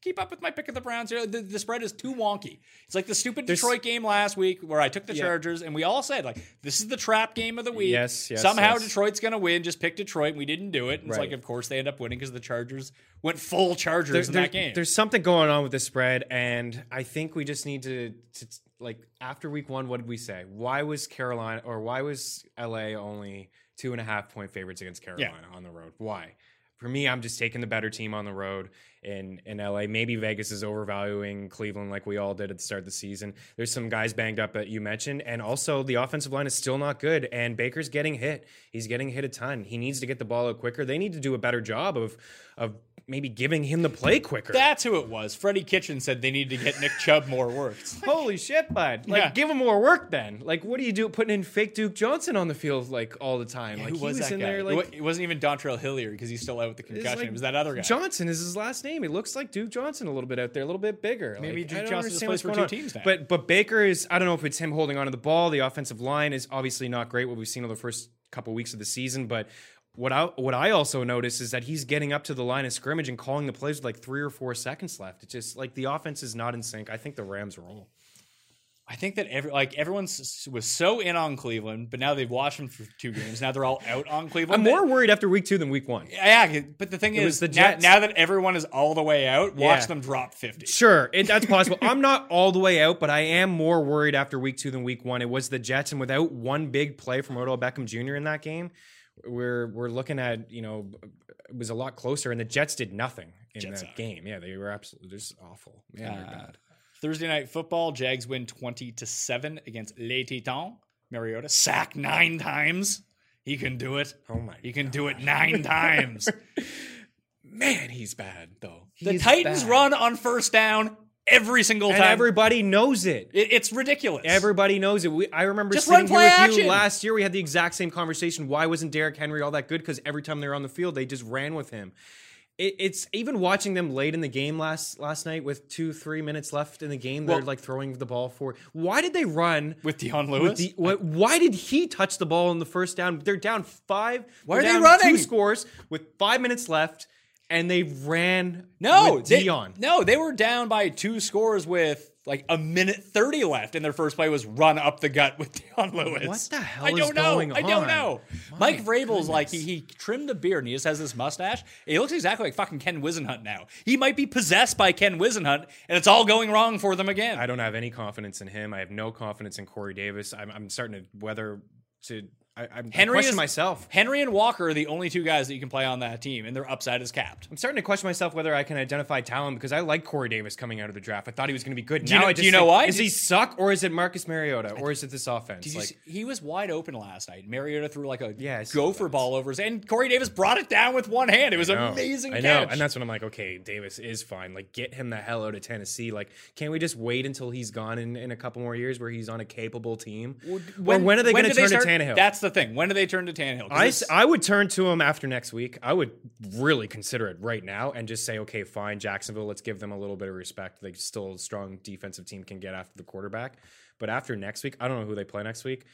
keep up with my pick of the Browns. here. The, the spread is too wonky. It's like the stupid There's- Detroit game last week where I took the Yeah. Chargers and we all said like this is the trap game of the week. Yes, yes, Somehow yes. Detroit's going to win. Just pick Detroit. And we didn't do it. And It's like of course they end up winning because the Chargers went full Chargers There- in there- that game. There's something going on with the spread, and I think we just need to, to like after week one. What did we say? Why was Carolina or why was LA only two and a half point favorites against Carolina on the road? Why? For me, I'm just taking the better team on the road in in LA. Maybe Vegas is overvaluing Cleveland like we all did at the start of the season. There's some guys banged up that you mentioned, and also the offensive line is still not good. And Baker's getting hit. He's getting hit a ton. He needs to get the ball out quicker. They need to do a better job of of maybe giving him the play quicker. That's who it was. Freddie Kitchen said they need to get Nick Chubb more work. Like, Holy shit, bud! Like, Yeah. give him more work then. Like, what do you do putting in fake Duke Johnson on the field like all the time? like, who he was, that in guy? there It like. wa- it wasn't even Dontrell Hilliard because he's still out with the it's concussion. like it was that other guy. Johnson is his last name. It looks like Duke Johnson a little bit out there, a little bit bigger. Maybe like, Duke I don't Johnson just understand plays what's for two on. teams now. But but Baker is I don't know if it's him holding onto the ball. The offensive line is obviously not great. What we've seen over the first couple weeks of the season, but. What I what I also notice is that he's getting up to the line of scrimmage and calling the plays with like three or four seconds left. It's just like the offense is not in sync. I think the Rams roll. I think that every like everyone was so in on Cleveland, but now they've watched them for two games. Now they're all out on Cleveland. I'm more worried after week two than week one. Yeah, but the thing It is, the now, Jets. now that everyone is all the way out, watch Yeah. them drop fifty. Sure, it, that's possible. I'm not all the way out, but I am more worried after week two than week one. It was the Jets, and without one big play from Odell Beckham Jr. in that game, we're we're looking at you know it was a lot closer, and the Jets did nothing in Jets that game. Yeah, they were absolutely just awful. Yeah, Uh, bad. Thursday night football, Jags win twenty to seven against Les Titans. Mariota sacked nine times. He can do it. Oh my He can do it nine times. Man, he's bad though. The Titans bad. run on first down every single and time. everybody knows it. It- it's ridiculous. Everybody knows it. We, I remember Just sitting here with action. you last year. We had the exact same conversation. Why wasn't Derrick Henry all that good? Because every time they were on the field, they just ran with him. It, it's even watching them late in the game last last night with two three minutes left in the game. They're like throwing the ball for. Why did they run? with Dion with Lewis. the, what, why did he touch the ball in the first down? They're down five. Why are they running? Two scores with five minutes left, and they ran. no, with they, Dion. no, they were down by two scores with like a minute thirty left, and their first play was run up the gut with Dion Lewis. What the hell I is don't know. I don't know. My Mike Vrabel's like he, he trimmed the beard and he just has this mustache. He looks exactly like fucking Ken Whisenhunt now. He might be possessed by Ken Whisenhunt, and it's all going wrong for them again. I don't have any confidence in him. I have no confidence in Corey Davis. I'm, I'm starting to whether to. I, I'm Henry question is- myself. Henry and Walker are the only two guys that you can play on that team, and their upside is capped. I'm starting to question myself whether I can identify talent because I like Corey Davis coming out of the draft. I thought he was going to be good. Do you now know- I do you know think, why? Is Did- he suck or is it Marcus Mariota or is it this offense? You Like, see- he was wide open last night. Mariota threw like a Yeah, gopher ball over his and Corey Davis brought it down with one hand. It was know. amazing I know, and that's when I'm like, okay, Davis is fine. Like, get him the hell out of Tennessee. Like, can't we just wait until he's gone in, in a couple more years where he's on a capable team? or when are they going to turn start- to Tannehill? That's the thing. When do they turn to Tannehill? 'Cause I, it's- s- I would turn to him after next week. I would really consider it right now and just say, okay, fine, Jacksonville, let's give them a little bit of respect. They still a strong defensive team can get after the quarterback. But after next week, I don't know who they play next week.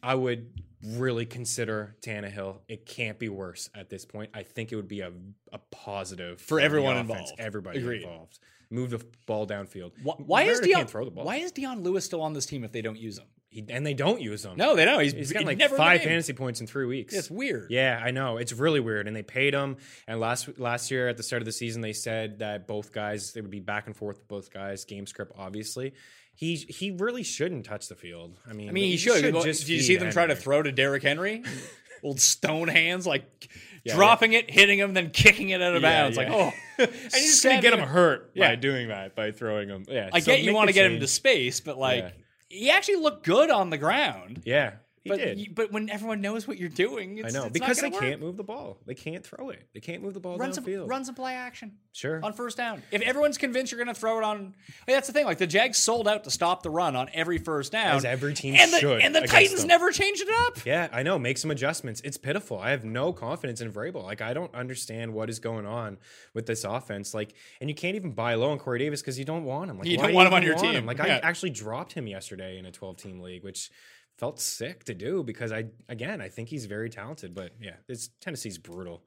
I would really consider Tannehill. It can't be worse at this point. I think it would be a, a positive For the everyone offense, involved. Everybody Agreed. involved. Move the ball downfield. why, why is Mariota Dion throw the ball? Why is Dion Lewis still on this team if they don't use him? He, and they don't use him. No, they don't. He's, He's got like five fantasy points in three weeks. It's weird. Yeah, I know. It's really weird. And they paid him. And last last year at the start of the season, they said that both guys they would be back and forth with both guys. Game script, obviously. He he really shouldn't touch the field. I mean, I mean, he should. Well, just Did you see them try to throw to Derrick Henry? Old stone hands, like Yeah, dropping it, hitting him, then kicking it out of Yeah, bounds. yeah. Like, oh, And you're just gonna get him hurt Yeah. by doing that by throwing him. Yeah, I so get you want to get him to space, but like, Yeah. He actually looked good on the ground. Yeah, he But did. you- but when everyone knows what you're doing, I know because they gonna can't move the ball. They can't throw it. They can't move the ball run some downfield. run some play action. Sure. on first down. If everyone's convinced you're going to throw it on, Hey, that's the thing. Like the Jags sold out to stop the run on every first down, As every team and the, should And the Titans them. never changed it up. Yeah, I know. Make some adjustments. It's pitiful. I have no confidence in Vrabel. Like, I don't understand what is going on with this offense. Like, and you can't even buy low on Corey Davis because you don't want him. Like, You don't do want him on your team. Like, Yeah. I actually dropped him yesterday in a 12 team league, which felt sick to do because I, again, I think he's very talented. But yeah, it's Tennessee's brutal.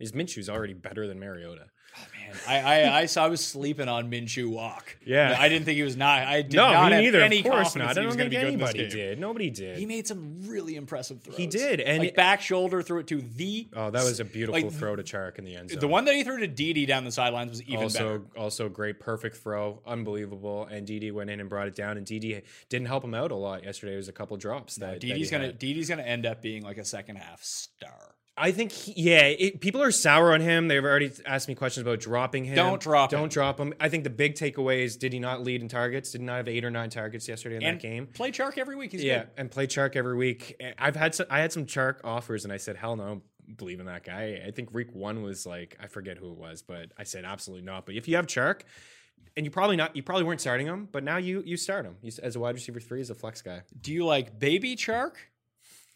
His Minshew's already better than Mariota. Oh, man, I, I, I saw I was sleeping on Minshew walk. Yeah. I didn't think he was not. I did no, not me have neither. any Of course not. I he was don't going think to be good in this anybody did. Nobody did. He made some really impressive throws. He did, and like back shoulder threw it to the. oh, that was a beautiful like, throw to Chark in the end zone. The one that he threw to Dede down the sidelines was even also better. also great perfect throw unbelievable and Dede went in and brought it down and Dede didn't help him out a lot yesterday it was a couple drops that, that Dede's gonna had. Dede's gonna end up being like a second half star. I think he, yeah it, people are sour on him they've already asked me questions about dropping him Don't drop don't him. drop him I think the big takeaway is did he not lead in targets did not have eight or nine targets yesterday in And that game play Chark every week. He's yeah good. and play Chark every week I've had some, I had some Chark offers and I said hell no believe in that guy. I think week one was like I forget who it was, but I said absolutely not. But if you have Chark, and you probably not, you probably weren't starting him, but now you you start him you, as a wide receiver three, as a flex guy. Do you like Baby Chark,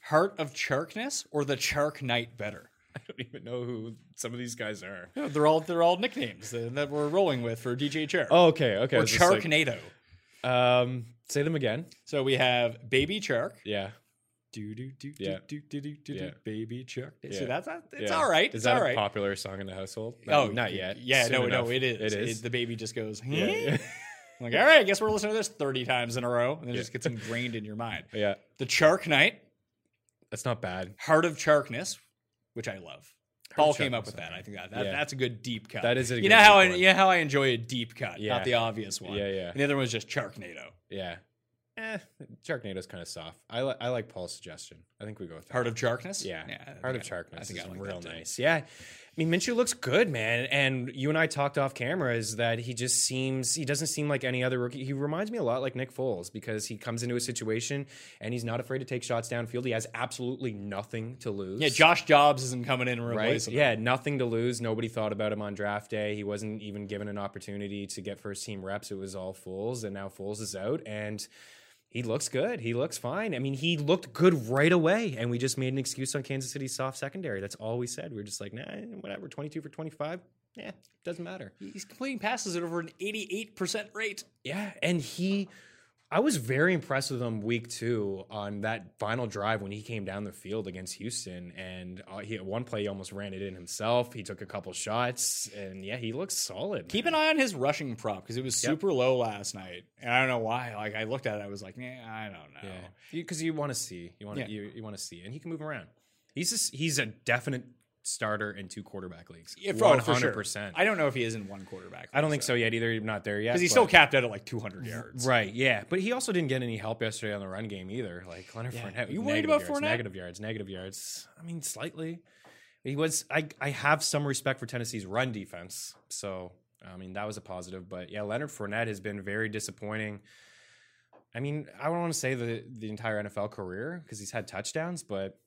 Heart of Charkness, or the Chark Knight better? I don't even know who some of these guys are. No, they're all they're all nicknames that that we're rolling with for DJ Chark. Oh, okay, okay. Or just like- um, say them again. So we have Baby Chark. Yeah, Do do do Yeah. do do do do do Yeah. Baby Chark. So Yeah. that's not, it's yeah. all right. Is it's that all a right. popular song in the household? Oh, not yet. Yeah, Soon no, enough. no, it is. It is. the baby just goes. yeah, yeah. I'm like, all right, I guess we're listening to this 30 times in a row, and it Yeah. just gets ingrained in your mind. yeah. The Chark Knight, That's not bad. Heart of Charkness, which I love. of Paul came up with that. I think that, that Yeah. that's a good deep cut. That is a you good know how I, you know how I enjoy a deep cut, Yeah. not the obvious one. Yeah, yeah. And the other one was just Charknado. Yeah. Eh, Sharknado's kind of soft. I like I like Paul's suggestion. I think we go with that. Heart of Charkness. Yeah, I Heart of Sharkness I think is I like real nice. Yeah, I mean Minshew looks good, man. And you and I talked off camera is that he just seems he doesn't seem like any other rookie. He reminds me a lot like Nick Foles because he comes into a situation and he's not afraid to take shots downfield. He has absolutely nothing to lose. Yeah, Josh Dobbs isn't coming in and Right? replacing him. Yeah, nothing to lose. Nobody thought about him on draft day. He wasn't even given an opportunity to get first team reps. It was all Foles, and now Foles is out, and he looks good. He looks fine. I mean, he looked good right away, and we just made an excuse on Kansas City's soft secondary. That's all we said. We were just like, nah, whatever. Twenty-two for twenty-five. Yeah, doesn't matter. He's completing passes at over an 88% rate. Yeah, and he, I was very impressed with him week two on that final drive when he came down the field against Houston, and uh, he at one play he almost ran it in himself. He took a couple shots, and yeah, he looks solid. Keep an eye on his rushing prop because it was Yep. super low last night. And I don't know why. Like, I looked at it, I was like, nah, I don't know. yeah, because you, want to see, you want to, Yeah. you, you want to see, and he can move around. He's just, he's a definite starter in two quarterback leagues. Yeah, for- One for sure. I don't know if he is in one quarterback. I don't think so yet either. He's Not there yet Because he's but- still capped out at like 200 yards. Right, yeah, but he also didn't get any help yesterday on the run game either. Like Leonard Yeah. Fournette, You worried negative about yards, Fournette? Negative yards, negative yards. I mean, slightly. He was. I I have some respect for Tennessee's run defense, so I mean that was a positive. But yeah, Leonard Fournette has been very disappointing. I mean, I don't want to say the the entire NFL career because he's had touchdowns, but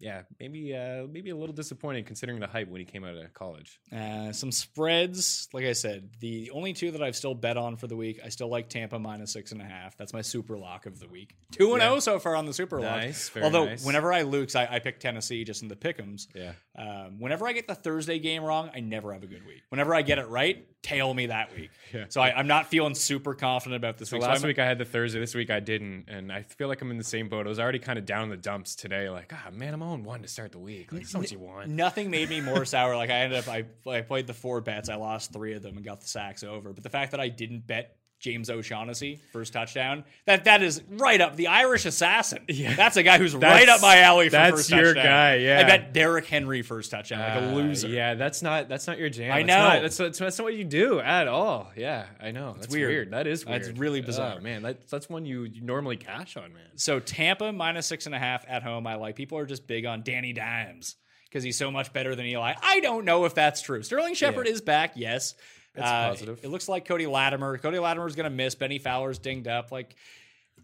yeah, maybe uh, maybe a little disappointing considering the hype when he came out of college. Uh, some spreads, like I said, the only two that I've still bet on for the week, I still like Tampa minus six and a half. That's my super lock of the week. Two and zero so far on the super Nice, lock. Although nice. whenever I lose, I, I pick Tennessee just in the pickums. Yeah. Um, whenever I get the Thursday game wrong, I never have a good week. Whenever I get it right, tail me that week. Yeah. So I, I'm not feeling super confident about this So week. Last I'm- week I had the Thursday. This week I didn't, and I feel like I'm in the same boat. I was already kind of down in the dumps today. Like, ah, man, I'm on one to start the week. Like, what you want. Nothing made me more sour. Like I ended up, I, I played the four bets. I lost three of them and got the sacks over. But the fact that I didn't bet James O'Shaughnessy first touchdown, that that is right up the Irish assassin. Yeah. that's a guy who's That's- right up my alley for that's first your touchdown. guy, yeah. I bet Derrick Henry first touchdown, like a Uh, loser. Yeah, that's not that's not your jam. I That's know. not- that's, that's that's not what you do at all. Yeah, I know. That's weird. weird. That is weird. That's really bizarre. Oh, man, that's that's one you, you normally cash on, man. So Tampa minus six and a half at home. I like. People are just big on Danny Dimes because he's so much better than Eli. I don't know if that's true. Sterling Shepard Yeah. is back. Yes, That's Uh, positive. It looks like Cody Latimer. Cody Latimer's going to miss. Bennie Fowler's dinged up. Like,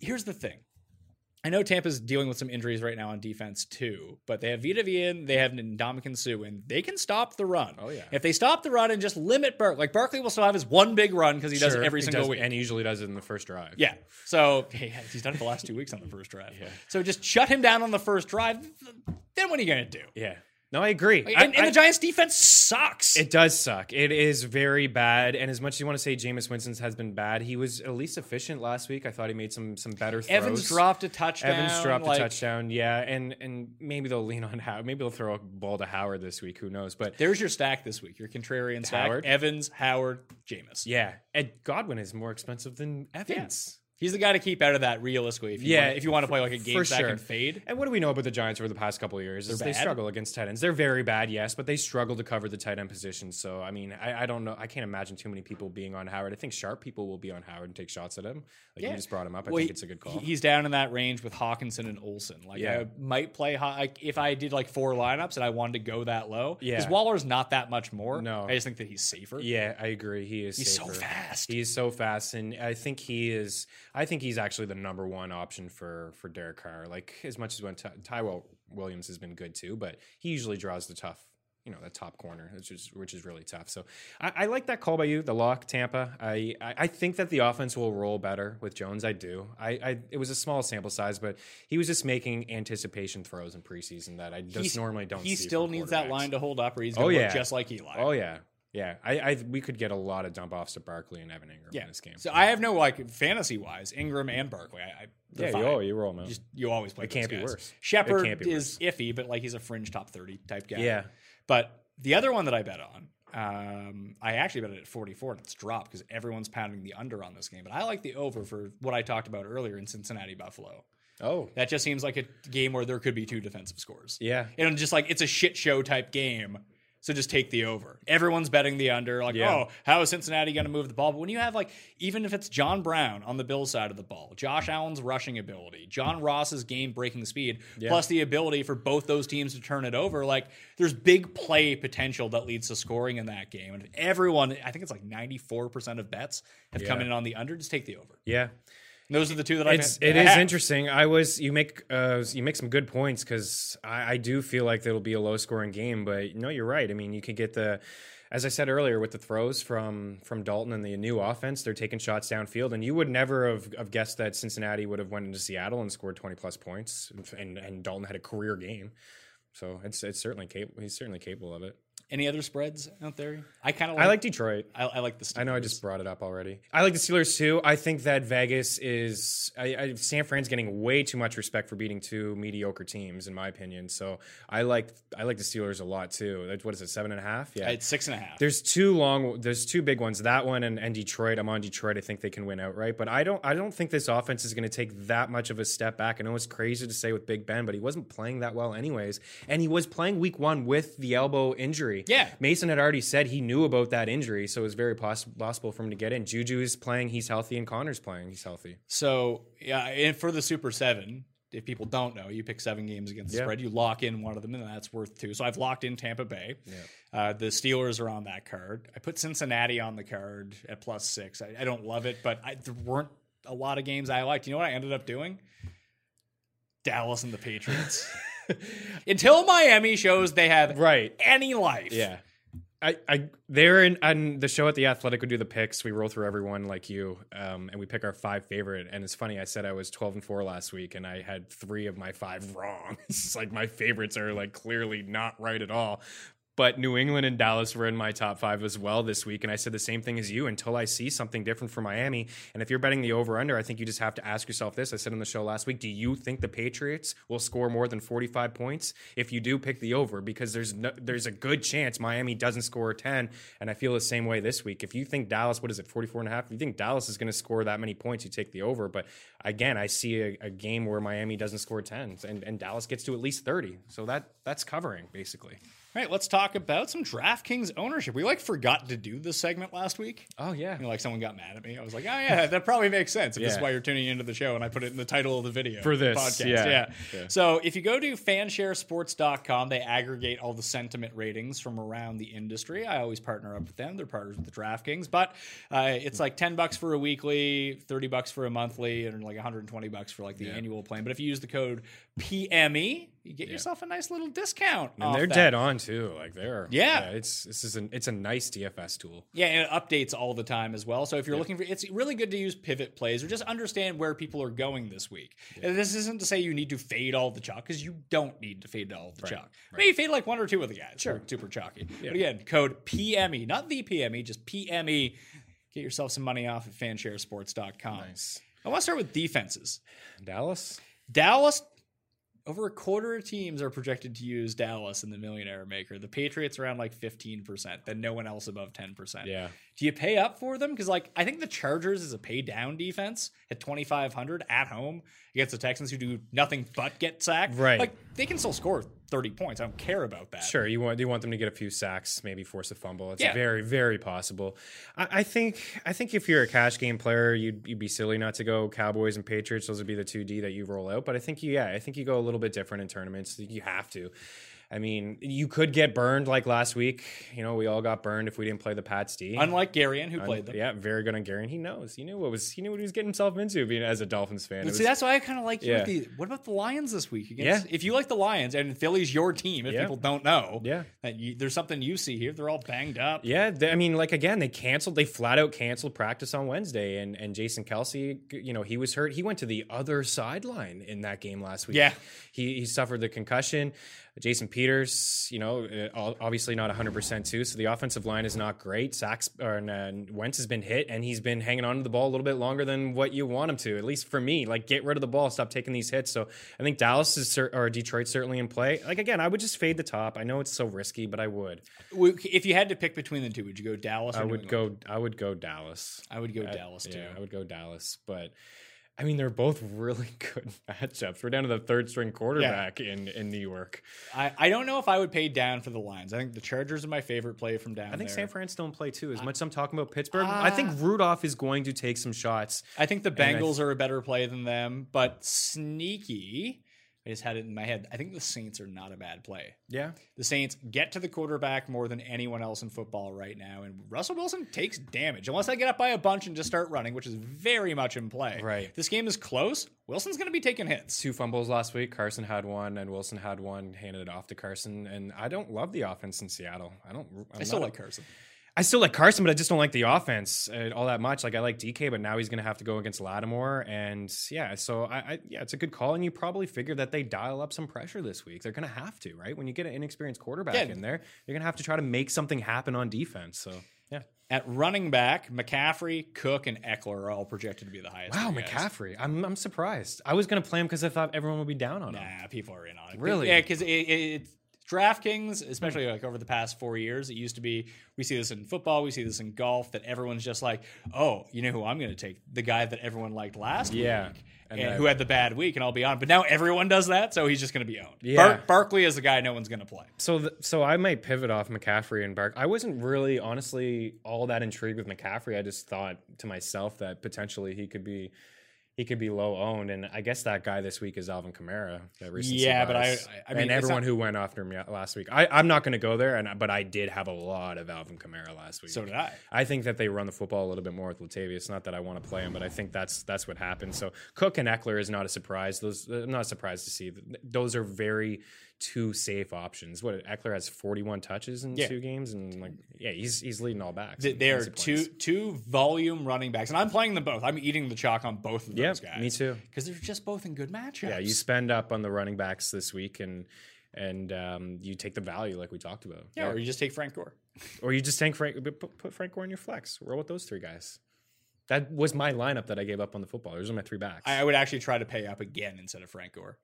here's the thing. I know Tampa's dealing with some injuries right now on defense too, but they have Vita Vea, they have Ndamukong Suh, and they can stop the run. Oh, yeah. If they stop the run and just limit Burke, like Barkley will still have his one big run because he does it every single does- week. and he usually does it in the first drive. Yeah. So hey, he's done it the last two weeks on the first drive. Yeah. So just shut him down on the first drive. Then what are you gonna do? yeah. No, I agree. Like, I- and, and the Giants' defense sucks. It does suck. It is very bad. And as much as you want to say Jameis Winston's has been bad, he was at least efficient last week. I thought he made some some better throws. Evans dropped a touchdown. Evans dropped like, a touchdown, yeah, and and maybe they'll lean on Howard. Maybe they'll throw a ball to Howard this week. Who knows? But There's your stack this week. Your contrarian stack: Howard? Evans, Howard, Jameis. yeah, Ed Godwin is more expensive than Evans. He's the guy to keep out of that realistically. If you Yeah, want, if you want to play like a game stack sure. and fade. And what do we know about the Giants over the past couple of years? They struggle against tight ends. They're very bad, yes, but they struggle to cover the tight end position. So I mean, I, I don't know. I can't imagine too many people being on Howard. I think sharp people will be on Howard and take shots at him. Like Yeah. you just brought him up. I Well, think he- it's a good call. He's down in that range with Hockenson and Olsen. Like Yeah. I might play like if I did like four lineups and I wanted to go that low. Yeah. because Waller's not that much more. No. I just think that he's safer. Yeah, I agree. He is. He's so safer. fast. He's so fast, and I think he is. I think he's actually the number one option for for Derek Carr. Like as much as when Ty- Tyrell Williams has been good too, but he usually draws the tough you know, that top corner, which is which is really tough. So I, I like that call by you, the lock Tampa. I, I, I think that the offense will roll better with Jones. I do. I, I it was a small sample size, but he was just making anticipation throws in preseason that I just He's- normally don't. He still needs that line to hold up, or he's Oh, going to yeah. look just like Eli. Oh yeah, yeah. I, I we could get a lot of dump offs to Barkley and Evan Engram yeah. in this game. So I have no like fantasy wise, Engram and Barkley. I, I yeah, fine. you, oh, you roll them. Just you always play. It can't be worse. Shepard can't be is iffy, but like he's a fringe top thirty type guy. Yeah. But the other one that I bet on, um, I actually bet it at forty four, and it's dropped because everyone's pounding the under on this game. But I like the over for what I talked about earlier in Cincinnati Buffalo. oh That just seems like a game where there could be two defensive scores. yeah. And just like it's a shit show type game. So just take the over. Everyone's betting the under. Like, Yeah. oh, how is Cincinnati going to move the ball? But when you have like, even if it's John Brown on the Bill side of the ball, Josh Allen's rushing ability, John Ross's game breaking speed, plus the ability for both those teams to turn it over, like there's big play potential that leads to scoring in that game. And everyone, I think it's like 94% of bets have come in on the under. Just take the over. Yeah. And those are the two that I it's it is interesting. I was you make uh you make some good points because I, I do feel like it'll be a low scoring game, but no, you're right. I mean, you could get the as I said earlier with the throws from from Dalton and the new offense, they're taking shots downfield, and you would never have, have guessed that Cincinnati would have went into Seattle and scored 20 plus points, and and Dalton had a career game. So it's it's certainly capable. He's certainly capable of it. Any other spreads out there? I kind of I like Detroit. I, I like the. I know I Steelers. just brought it up already. I like the Steelers too. I think that Vegas is I, I, San Fran's getting way too much respect for beating two mediocre teams, in my opinion. So I like I like the Steelers a lot too. That's- What is it, seven and a half? Yeah. It's six and a half. there's two long. There's two big ones. That one and, and Detroit. I'm on Detroit. I think they can win outright. But I don't. I don't think this offense is going to take that much of a step back. I know it's crazy to say with Big Ben, but he wasn't playing that well anyways. And he was playing Week One with the elbow injury. Yeah. Mason had already said he knew about that injury, so it was very poss- possible for him to get in. Juju is playing. He's healthy, and Conner's playing. He's healthy. So yeah, and for the Super Seven, if people don't know, you pick seven games against the spread. You lock in one of them, and that's worth two. So I've locked in Tampa Bay. Uh, the Steelers are on that card. I put Cincinnati on the card at plus six. I, I don't love it, but I, there weren't a lot of games I liked. You know what I ended up doing? Dallas and the Patriots. Until Miami shows they have Right. any life. Yeah. I, I they're in on the show at the Athletic. We do the picks. We roll through everyone like you, um, and we pick our five favorite. And it's funny. I said I was twelve and four last week, and I had three of my five wrong. it's like my favorites are like clearly not right at all. But New England and Dallas were in my top five as well this week, and I said the same thing as you. Until I see something different for Miami, and if you're betting the over under, I think you just have to ask yourself this. I said on the show last week: Do you think the Patriots will score more than 45 points? If you do, pick the over because there's no, there's a good chance Miami doesn't score 10, and I feel the same way this week. If you think Dallas, what is it, 44 and a half? If you think Dallas is going to score that many points, you take the over. But again, I see a, a game where Miami doesn't score 10, and, and Dallas gets to at least 30. So that that's covering basically. All right, let's talk about some DraftKings ownership. We like forgot to do this segment last week. Oh yeah. You know, like someone got mad at me. I was like, oh yeah, that probably makes sense. If this is why you're tuning into the show, and I put it in the title of the video For this, podcast. yeah. Yeah. So if you go to fansharesports.com, they aggregate all the sentiment ratings from around the industry. I always partner up with them. They're partners with the DraftKings, but uh, it's like ten bucks for a weekly, thirty bucks for a monthly, and like 120 bucks for like the annual plan. But if you use the code PME, you get yourself a nice little discount. And they're that. dead on too. Like they're Yeah. it's this is an it's a nice DFS tool. Yeah, and it updates all the time as well. So if you're looking for, it's really good to use pivot plays or just understand where people are going this week. And this isn't to say you need to fade all the chalk because you don't need to fade all the chalk. Maybe fade like one or two of the guys. Sure, super chalky. But again, code PME, not the PME, just PME. Get yourself some money off at fansharesports.com. Nice. I want to start with defenses. Dallas. Dallas, over a quarter of teams are projected to use Dallas in the Millionaire Maker. The Patriots around like 15%, then no one else above 10%. Yeah. Do you pay up for them? Because like I think the Chargers is a pay down defense at 2,500 at home against the Texans who do nothing but get sacked. Right. Like they can still score 30 points. I don't care about that. Sure, you want you want them to get a few sacks, maybe force a fumble. It's Yeah. very very possible. I, I think I think if you're a cash game player, you'd you'd be silly not to go Cowboys and Patriots. Those would be the two D that you roll out. But I think you, yeah, I think you go a little bit different in tournaments. You have to. I mean, you could get burned like last week. You know, we all got burned if we didn't play the Pats D. Unlike Garion, who Un- played them. Yeah, very good on Gary. He knows. He knew what was. He knew what he was getting himself into being as a Dolphins fan. Was- see, that's why I kind of like Yeah. the. What about the Lions this week? Against, Yeah. If you like the Lions and Philly's your team, if Yeah. people don't know, Yeah. that you, there's something you see here. They're all banged up. Yeah, they, I mean, like again, they canceled. They flat out canceled practice on Wednesday, and and Jason Kelce, you know, he was hurt. He went to the other sideline in that game last week. Yeah. he he suffered the concussion. Jason Peters, you know, uh, obviously not 100 percent too. So the offensive line is not great. Sacks or uh, Wentz has been hit, and he's been hanging on to the ball a little bit longer than what you want him to. At least for me, like get rid of the ball, stop taking these hits. So I think Dallas is cer- or Detroit certainly in play. Like again, I would just fade the top. I know it's so risky, but I would. If you had to pick between the two, would you go Dallas? Or I would go. I would go Dallas. I would go I- Dallas too. Yeah, I would go Dallas. But I mean, they're both really good matchups. We're down to the third string quarterback in in New York. I, I don't know if I would pay down for the Lions. I think the Chargers are my favorite play from down I think there. San Fran's still in play too. As much as I'm talking about Pittsburgh, I think ah. Rudolph is going to take some shots. I think the I th- Bengals are a better play than them, but sneaky. I just had it in my head. I think the Saints are not a bad play. Yeah, The Saints get to the quarterback more than anyone else in football right now, and Russell Wilson takes damage unless I get up by a bunch and just start running, which is very much in play. Right. This game is close. Wilson's going to be taking hits. two fumbles last week. Carson had one, and Wilson had one. Handed it off to Carson, and I don't love the offense in Seattle. I don't. I'm I still not- like Carson. I still like Carson, but I just don't like the offense uh, all that much. Like I like DK, but now he's going to have to go against Lattimore, and yeah, so I, I yeah, it's a good call, and you probably figure that they dial up some pressure this week. They're going to have to, right? When you get an inexperienced quarterback Yeah. in there, you're going to have to try to make something happen on defense. So yeah, At running back, McCaffrey, Cook, and Ekeler are all projected to be the highest. wow. McCaffrey, I'm I'm surprised. I was going to play him because I thought everyone would be down on him. Nah, people are in on it. Really? Yeah, because it, it, it's DraftKings, especially hmm. like over the past four years, it used to be we see this in football, we see this in golf, that everyone's just like, oh, you know who I'm going to take? The guy that everyone liked last Yeah. week. And And, that- who had the bad week, and I'll be on. But now everyone does that, so he's just going to be owned. Yeah. Bar- Barkley is the guy no one's going to play. So, th- so I might pivot off McCaffrey and Bark. I wasn't really, honestly, all that intrigued with McCaffrey. I just thought to myself that potentially he could be, he could be low owned, and I guess that guy this week is Alvin Kamara. Yeah, but I- I- I mean, and everyone not- who went after him last week. I, I'm not going to go there, and but I did have a lot of Alvin Kamara last week. So did I. I think that they run the football a little bit more with Latavius. Not that I want to play him, but I think that's that's what happened. So Cook and Ekeler is not a surprise. Those I'm not surprised to see. Those are very two safe options. What Ekeler has 41 touches in Yeah. two games, and like yeah, he's he's leading all backs. They, they are two points. two volume running backs, and I'm playing them both. I'm eating the chalk on both of Yeah, those guys. me too. Because they're just both in good matchups. Yeah, you spend up on the running backs this week, and and um, you take the value like we talked about. yeah, or you just take Frank Gore. or you just take Frank, put, put Frank Gore in your flex. Roll with those three guys. That was my lineup that I gave up on the football. Those are my three backs. I would actually try to pay up again instead of Frank Gore.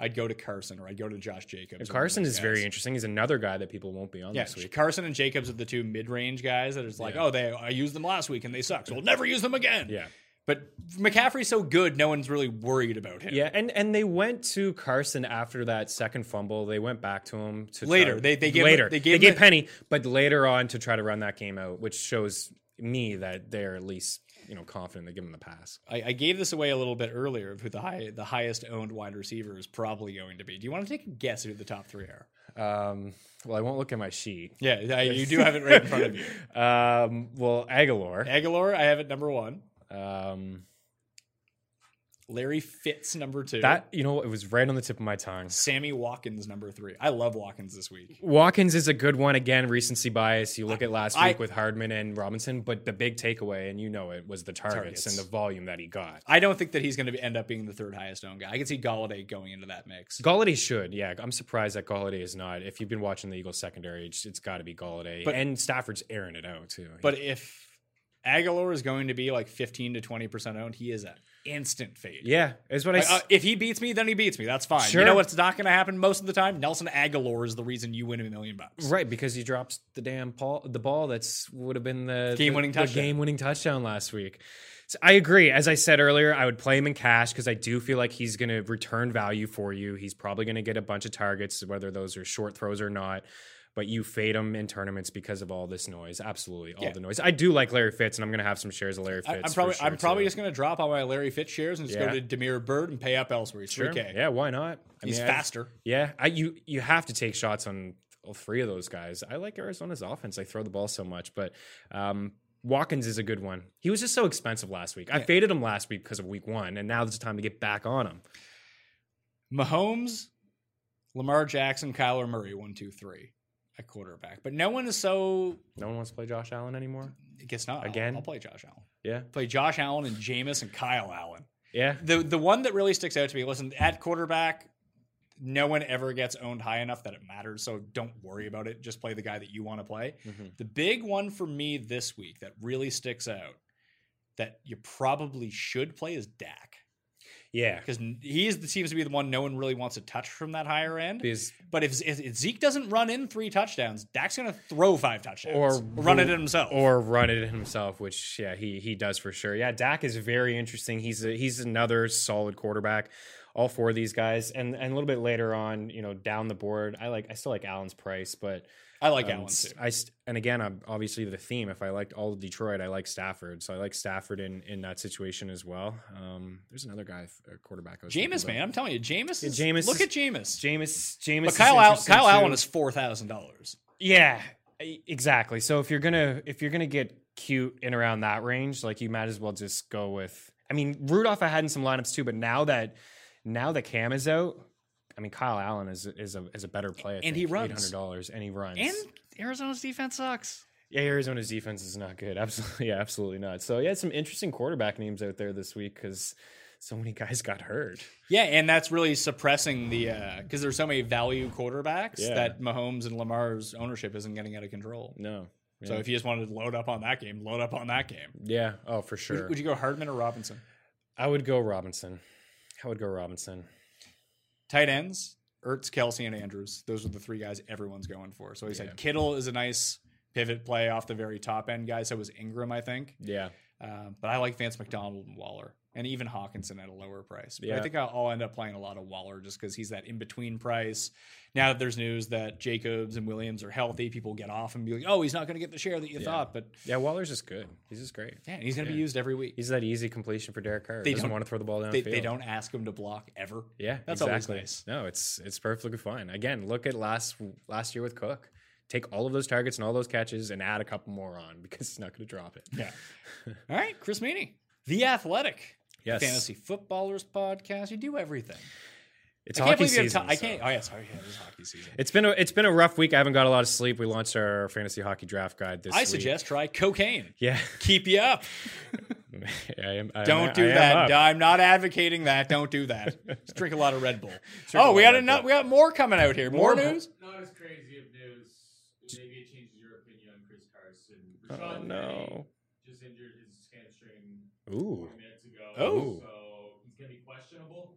I'd go to Carson or I'd go to Josh Jacobs. And or one of Carson is guys. very interesting. He's another guy that people won't be on Yeah, this week. Carson and Jacobs are the two mid-range guys that is like, Yeah. oh, they I used them last week and they suck, so we'll never use them again. Yeah. But McCaffrey's so good, no one's really worried about him. Yeah, and and they went to Carson after that second fumble. They went back to him to Later. try- They- they gave later. they They gave gave, the- Penny, but later on to try to run that game out, which shows me that they're at least you know confident they give him the pass. I, I gave this away a little bit earlier of who the high the highest owned wide receiver is probably going to be. Do you want to take a guess who the top three are? Um, well, I won't look at my sheet. Yeah, you do have it right in front of you. Um, well, Agholor. Agholor, I have it number one. Um, Larry Fitz number two. that you know, it was right on the tip of my tongue. Sammy Watkins number three. I love Watkins this week. Watkins is a good one. Again, recency bias. You look at last I- week with Hardman and Robinson, but the big takeaway, and you know it, was the targets, Targets. and the volume that he got. I don't think that he's going to end up being the third highest owned guy. I can see Golladay going into that mix. Golladay should, yeah. I'm surprised that Golladay is not. If you've been watching the Eagles secondary, it's, it's got to be Golladay. But- and Stafford's airing it out too. But if Agholor is going to be like 15 to 20% owned, he is an instant fade. yeah, is what I. Like, uh, if he beats me, then he beats me. That's fine. Sure. You know what's not going to happen most of the time? Nelson Agholor is the reason you win a million bucks. Right, because he drops the damn ball, the ball that's would have been the Game-winning touchdown. game winning touchdown last week. So I agree. As I said earlier, I would play him in cash because I do feel like he's going to return value for you. He's probably going to get a bunch of targets, whether those are short throws or not. But you fade him in tournaments because of all this noise. Absolutely, all Yeah. the noise. I do like Larry Fitz, and I'm going to have some shares of Larry Fitz. I, am probably sure, I'm probably too. just gonna drop all my Larry Fitz shares and just Yeah. go to Damiere Byrd and pay up elsewhere. He's Sure. 3K. Yeah, why not? I He's mean, I- faster. Yeah, I, you you have to take shots on all three of those guys. I like Arizona's offense. They throw the ball so much, but um, Watkins is a good one. He was just so expensive last week. I faded him last week because of week one, and now it's time to get back on him. Mahomes, Lamar Jackson, Kyler Murray, one, two, three at quarterback. But no one is so. No one wants to play Josh Allen anymore. I guess not. I'll- Again? I'll, play Josh Allen. Yeah, Play Josh Allen and Jameis and Kyle Allen. yeah. The the one that really sticks out to me. Listen, at quarterback, no one ever gets owned high enough that it matters. So don't worry about it. Just play the guy that you want to play. Mhm. The big one for me this week that really sticks out that you probably should play is Dak. Yeah, because he is, seems to be the one no one really wants to touch from that higher end. because But if, if, Zeke doesn't run in three touchdowns, Dak's going to throw five touchdowns or run it in himself. or run it himself, which yeah, he he does for sure. Yeah, Dak is very interesting. He's a, he's another solid quarterback. All four of these guys, and and a little bit later on, you know, down the board, I like I still like Allen's price, but I like um, Allen too. I and again, I'm obviously the theme. If I liked all of Detroit, I like Stafford, so I like Stafford in in that situation as well. Um, there's another guy, a quarterback. I Jameis, man, I'm telling you, Jameis. Yeah, Jameis look is- at Jameis. Jameis, Jameis, But Kyle, Al- Kyle too. Allen is four thousand dollars. Yeah, exactly. So if you're gonna if you're gonna get cute in around that range, like you might as well just go with. I mean, Rudolph I had in some lineups too, but now that now that Cam is out, I mean Kyle Allen is is a is a better play. I And he runs. eight hundred dollars, and he runs. And Arizona's defense sucks. yeah, Arizona's defense is not good. Absolutely, yeah, absolutely not. So yeah, some interesting quarterback names out there this week because so many guys got hurt. Yeah, and that's really suppressing the uh, because there's so many value quarterbacks Yeah. that Mahomes and Lamar's ownership isn't getting out of control. No. So if you just wanted to load up on that game, load up on that game. yeah, oh for sure. Would, would you go Hardman or Robinson? I would go Robinson. I would go Robinson. Tight ends, Ertz, Kelce, and Andrews. Those are the three guys everyone's going for. So he Yeah. said Kittle is a nice pivot play off the very top end guy. So was Engram, I think. Yeah. Um, but I like Vance McDonald and Waller, and even Hockenson at a lower price. But I Yeah. think I'll, I'll end up playing a lot of Waller just because he's that in between price. Now that there's news that Jacobs and Williams are healthy, people get off and be like, "Oh, he's not going to get the share that you thought." But Yeah, Waller's just good. He's just great. yeah, he's going to be used every week. He's that easy completion for Derek Carr. They doesn't don't- want to throw the ball down. They, they don't ask him to block ever. Yeah, That's always exactly. nice. No, it's it's perfectly fine. Again, look at last last year with Cook. Take all of those targets and all those catches and add a couple more on because he's not going to drop it. Yeah. All right, Chris Meaney, the Athletic, Yes. fantasy footballers podcast. You do everything. It's I can't hockey believe you have season. ti- I can't. Oh yeah, sorry. Yeah, it is hockey season. It's been a it's been a rough week. I haven't got a lot of sleep. We launched our fantasy hockey draft guide this week. I week. suggest try cocaine. Yeah, Keep you up. I am, I Don't I do am that. up. I'm not advocating that. Don't do that. Just drink a lot of Red Bull. Drink oh, we lot got enough. We got more coming out here. More, More- news. Not as crazy of news. Maybe it changes your opinion on Chris Carson. Oh no. Penny just injured his hamstring Ooh. 20 minutes ago. Oh. So he's going to be questionable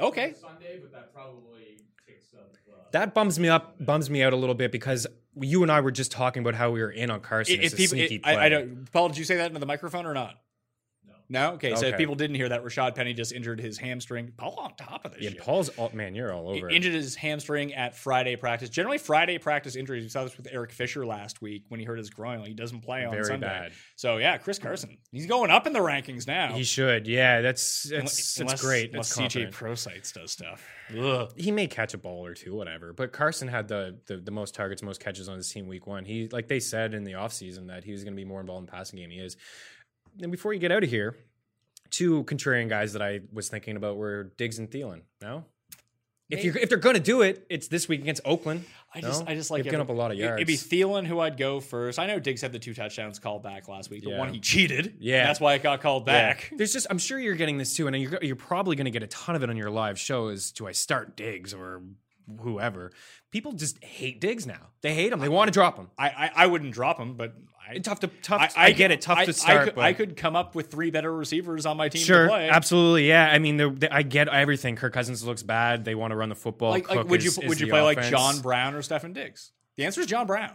Okay. Sunday, but that probably takes up. Uh, That bums me up, bums me out a little bit because you and I were just talking about how we were in on Carson If as a people, sneaky I, I play. don't. Paul, did you say that into the microphone or not? No. Okay. So if people didn't hear that, Rashad Penny just injured his hamstring. Paul on top of this. Yeah, shit. Paul's all, man, you're all over. it. injured his hamstring at Friday practice. Generally, Friday practice injuries. We saw this with Eric Fisher last week when he hurt his groin. He doesn't play on Very Sunday. bad. So yeah, Chris Carson. He's going up in the rankings now. He should. Yeah, that's that's Unless- that's great. Unless That's CJ confident. Prosise does stuff. Ugh. he may catch a ball or two, whatever. But Carson had the, the the most targets, most catches on his team week one. He like they said in the offseason that he was going to be more involved in the passing game. He is. And before you get out of here, two contrarian guys that I was thinking about were Diggs and Thielen. No. If you if they're going to do it, it's this week against Oakland. I just, No? I just like given up a lot of yards. It'd be Thielen who I'd go first. I know Diggs had the two touchdowns called back last week. The Yeah. one he cheated. Yeah. that's why it got called Yeah. back. There's just I'm sure you're getting this too, and you're you're probably going to get a ton of it on your live shows. Do I start Diggs or whoever? People just hate Diggs now. They hate him. They want to drop him. I, I, I wouldn't drop him, but I, It's tough to tough. I, get it. Tough I- to I start, could, but I could come up with three better receivers on my team sure, to play. absolutely, yeah. I mean, they- I get everything. Kirk Cousins looks bad. They want to run the football. Like, like would you is- is would you play like. John Brown or Stefon Diggs? The answer is John Brown.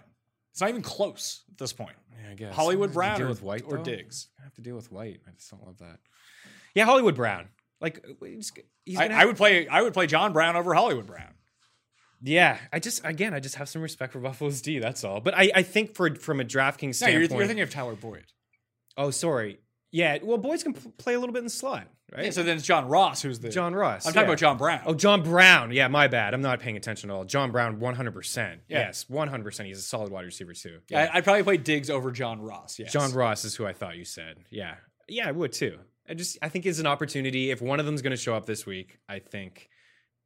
It's not even close at this point. Yeah, I guess. Hollywood I have Brown or- with White or though? Diggs? I have to deal with White. I just don't love that. Yeah, Hollywood Brown. Like he's, he's I, gonna I would play I would play John Brown over Hollywood Brown. Yeah, I just again, I just have some respect for Buffalo's D. That's all. But I, I think for from a DraftKings No, standpoint, you're, you're thinking of Tyler Boyd. oh, sorry, yeah. Well, boys can p- play a little bit in the slot, right? Yeah, so then it's John Ross who's the John Ross. I'm talking yeah. about John Brown. Oh, John Brown. Yeah, my bad. I'm not paying attention at all. John Brown, 100%. Yes, 100%. He's a solid wide receiver too. yeah. I, I'd probably play Diggs over John Ross. Yes. John Ross is who I thought you said. Yeah. Yeah, I would too. I just I think it's an opportunity. If one of them's going to show up this week, I think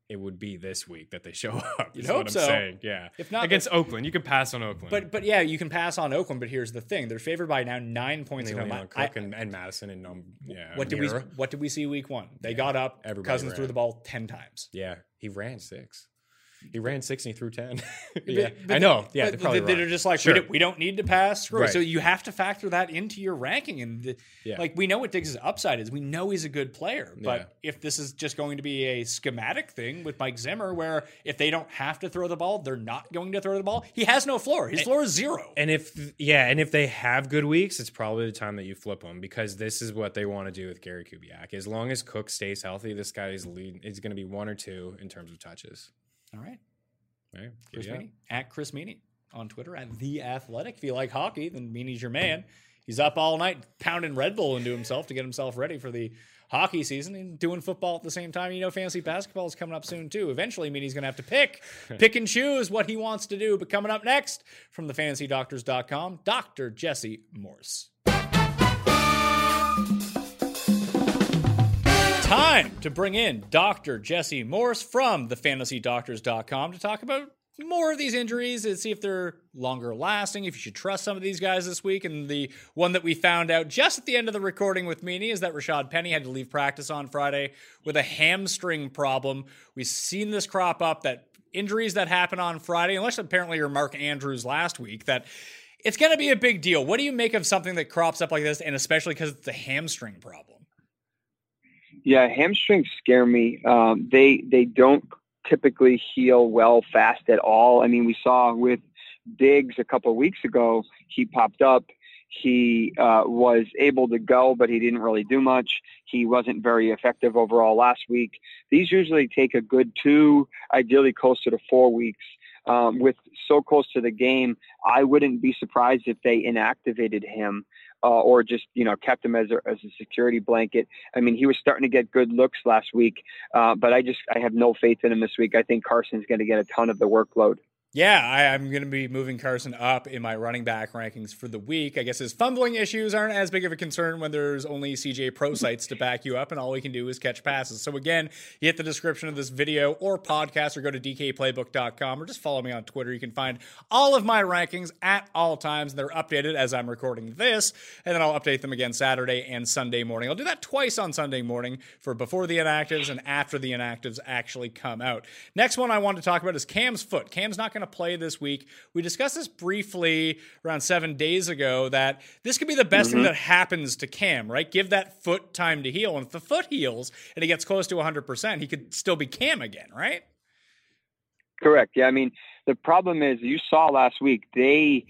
it would be this week that they show up. You'd hope what I'm so. saying. Yeah. If not- against Oakland, you can pass on Oakland. But but yeah, you can pass on Oakland. But here's the thing: they're favored by now nine points they at lean home. on I- Cook and, and Mattison and um, yeah. what did we What did we see week one? They got up. everybody Cousins threw the ball ten times. Yeah, he ran six. He ran six and he threw ten. yeah, But- I know. Yeah, but they're probably they- they're just like Sure. we, don't, we don't need to pass. Screw. Right. So you have to factor that into your ranking. And the, Yeah. like we know what Diggs' upside is. We know he's a good player. But Yeah. if this is just going to be a schematic thing with Mike Zimmer, where if they don't have to throw the ball, they're not going to throw the ball. He has no floor. His floor is zero. And if yeah, and if they have good weeks, it's probably the time that you flip them because this is what they want to do with Gary Kubiak. As long as Cook stays healthy, this guy is lead is going to be one or two in terms of touches. All right. Right? Chris Meaney at Chris Meaney on Twitter at the Athletic. If you like hockey, then Meaney's your man. He's up all night pounding Red Bull into himself to get himself ready for the hockey season and doing football at the same time. You know, fantasy basketball is coming up soon too. Eventually, Meaney's going to have to pick, pick and choose what he wants to do. But coming up next from the fantasydoctors.com, Dr. Jesse Morse. Time to bring in Dr. Jesse Morse from thefantasydoctors.com to talk about more of these injuries and see if they're longer lasting, if you should trust some of these guys this week. And the one that we found out just at the end of the recording with Meaney is that Rashad Penny had to leave practice on Friday with a hamstring problem. We've seen this crop up that injuries that happen on Friday, unless apparently you're Mark Andrews last week, that it's going to be a big deal. What do you make of something that crops up like this, and especially because it's a hamstring problem? Yeah, hamstrings scare me. Um, they they don't typically heal well fast at all. I mean, we saw with Diggs a couple of weeks ago, he popped up. He uh, was able to go, but he didn't really do much. He wasn't very effective overall last week. These usually take a good two, ideally closer to four weeks. Um, with so close to the game, I wouldn't be surprised if they inactivated him uh, or just you know kept him as a, as a security blanket. I mean, he was starting to get good looks last week, uh, but I just I have no faith in him this week. I think Carson's going to get a ton of the workload. Yeah, I, I'm going to be moving Carson up in my running back rankings for the week. I guess his fumbling issues aren't as big of a concern when there's only CJ Pro sites to back you up, and all we can do is catch passes. So, again, you hit the description of this video or podcast, or go to dkplaybook.com, or just follow me on Twitter. You can find all of my rankings at all times. They're updated as I'm recording this, and then I'll update them again Saturday and Sunday morning. I'll do that twice on Sunday morning for before the inactives and after the inactives actually come out. Next one I want to talk about is Cam's foot. Cam's not going to play this week. We discussed this briefly around seven days ago that this could be the best thing mm-hmm. that happens to Cam, right? Give that foot time to heal. And if the foot heals and he gets close to 100%, he could still be Cam again, right? Correct. Yeah. I mean, the problem is you saw last week they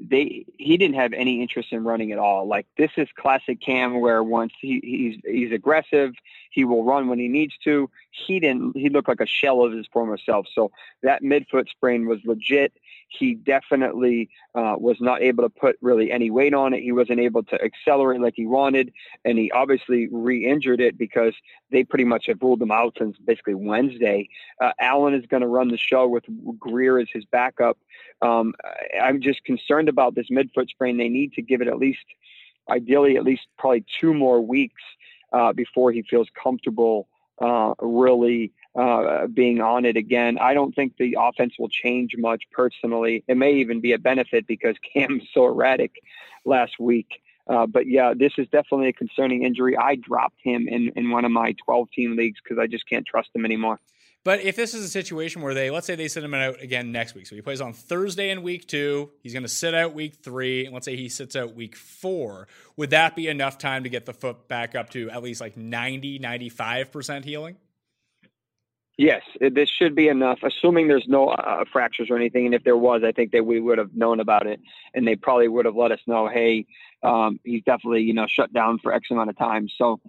they he didn't have any interest in running at all. Like this is classic Cam, where once he, he's he's aggressive, he will run when he needs to. He didn't. He looked like a shell of his former self. So that midfoot sprain was legit. He definitely uh, was not able to put really any weight on it. He wasn't able to accelerate like he wanted, and he obviously re-injured it because they pretty much have ruled him out since basically Wednesday. Uh, Allen is going to run the show with Greer as his backup. Um, I'm just concerned about this midfoot sprain. They need to give it at least, ideally, at least probably two more weeks uh, before he feels comfortable uh, really uh, being on it again. I don't think the offense will change much personally. It may even be a benefit because Cam's so erratic last week. Uh, but yeah, this is definitely a concerning injury. I dropped him in, in one of my 12 team leagues because I just can't trust him anymore. But if this is a situation where they, let's say they send him out again next week. So he plays on Thursday in week two. He's going to sit out week three. And let's say he sits out week four. Would that be enough time to get the foot back up to at least like 90, 95% healing? Yes, this should be enough, assuming there's no uh, fractures or anything. And if there was, I think that we would have known about it, and they probably would have let us know, hey, um, he's definitely you know shut down for X amount of time. So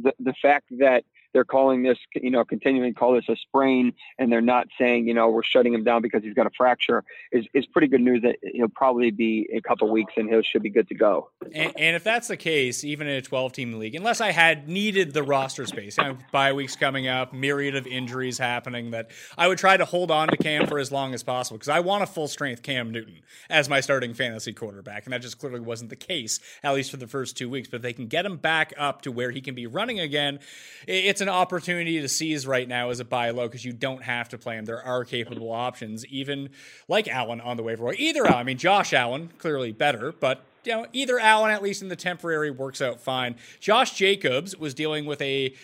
the the fact that they're calling this, you know, continuing to call this a sprain, and they're not saying, you know, we're shutting him down because he's got a fracture, is, is pretty good news that he'll probably be a couple weeks and he should be good to go. And, and if that's the case, even in a 12 team league, unless I had needed the roster space, you know, bye weeks coming up, myriad of injuries happening, that I would try to hold on to Cam for as long as possible because I want a full strength Cam Newton as my starting fantasy quarterback. And that just clearly wasn't the case, at least for the first two weeks. But if they can get him back up to where he can be running again, it's an opportunity to seize right now as a buy low because you don't have to play him. There are capable options, even like Allen on the waiver wire. Either Allen, I mean, Josh Allen, clearly better, but you know, either Allen, at least in the temporary, works out fine. Josh Jacobs was dealing with a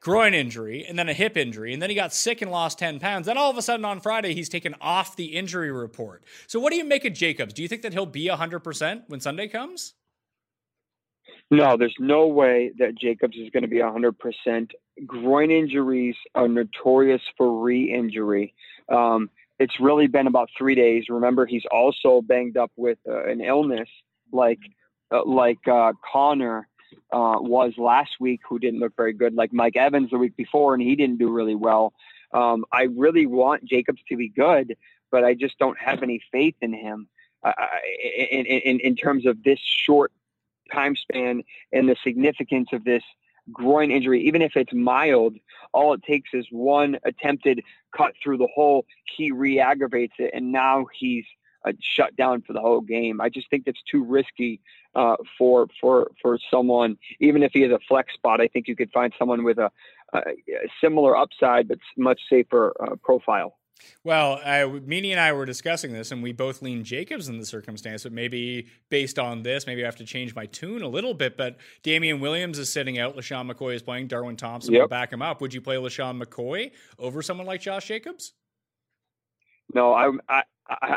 groin injury and then a hip injury, and then he got sick and lost 10 pounds. Then all of a sudden on Friday, he's taken off the injury report. So, what do you make of Jacobs? Do you think that he'll be 100% when Sunday comes? No, there's no way that Jacobs is going to be 100%. Groin injuries are notorious for re injury. Um, it's really been about three days. Remember, he's also banged up with uh, an illness like uh, like uh, Conner uh, was last week, who didn't look very good, like Mike Evans the week before, and he didn't do really well. Um, I really want Jacobs to be good, but I just don't have any faith in him uh, in, in, in terms of this short time span and the significance of this groin injury, even if it's mild, all it takes is one attempted cut through the hole. He re aggravates it, and now he's uh, shut down for the whole game. I just think that's too risky uh, for for for someone. Even if he has a flex spot, I think you could find someone with a, a similar upside but much safer uh, profile. Well, I, Meaney and I were discussing this, and we both lean Jacobs in the circumstance. But maybe based on this, maybe I have to change my tune a little bit. But Damien Williams is sitting out. LeSean McCoy is playing. Darwin Thompson yep. will back him up. Would you play LeSean McCoy over someone like Josh Jacobs? No, I, I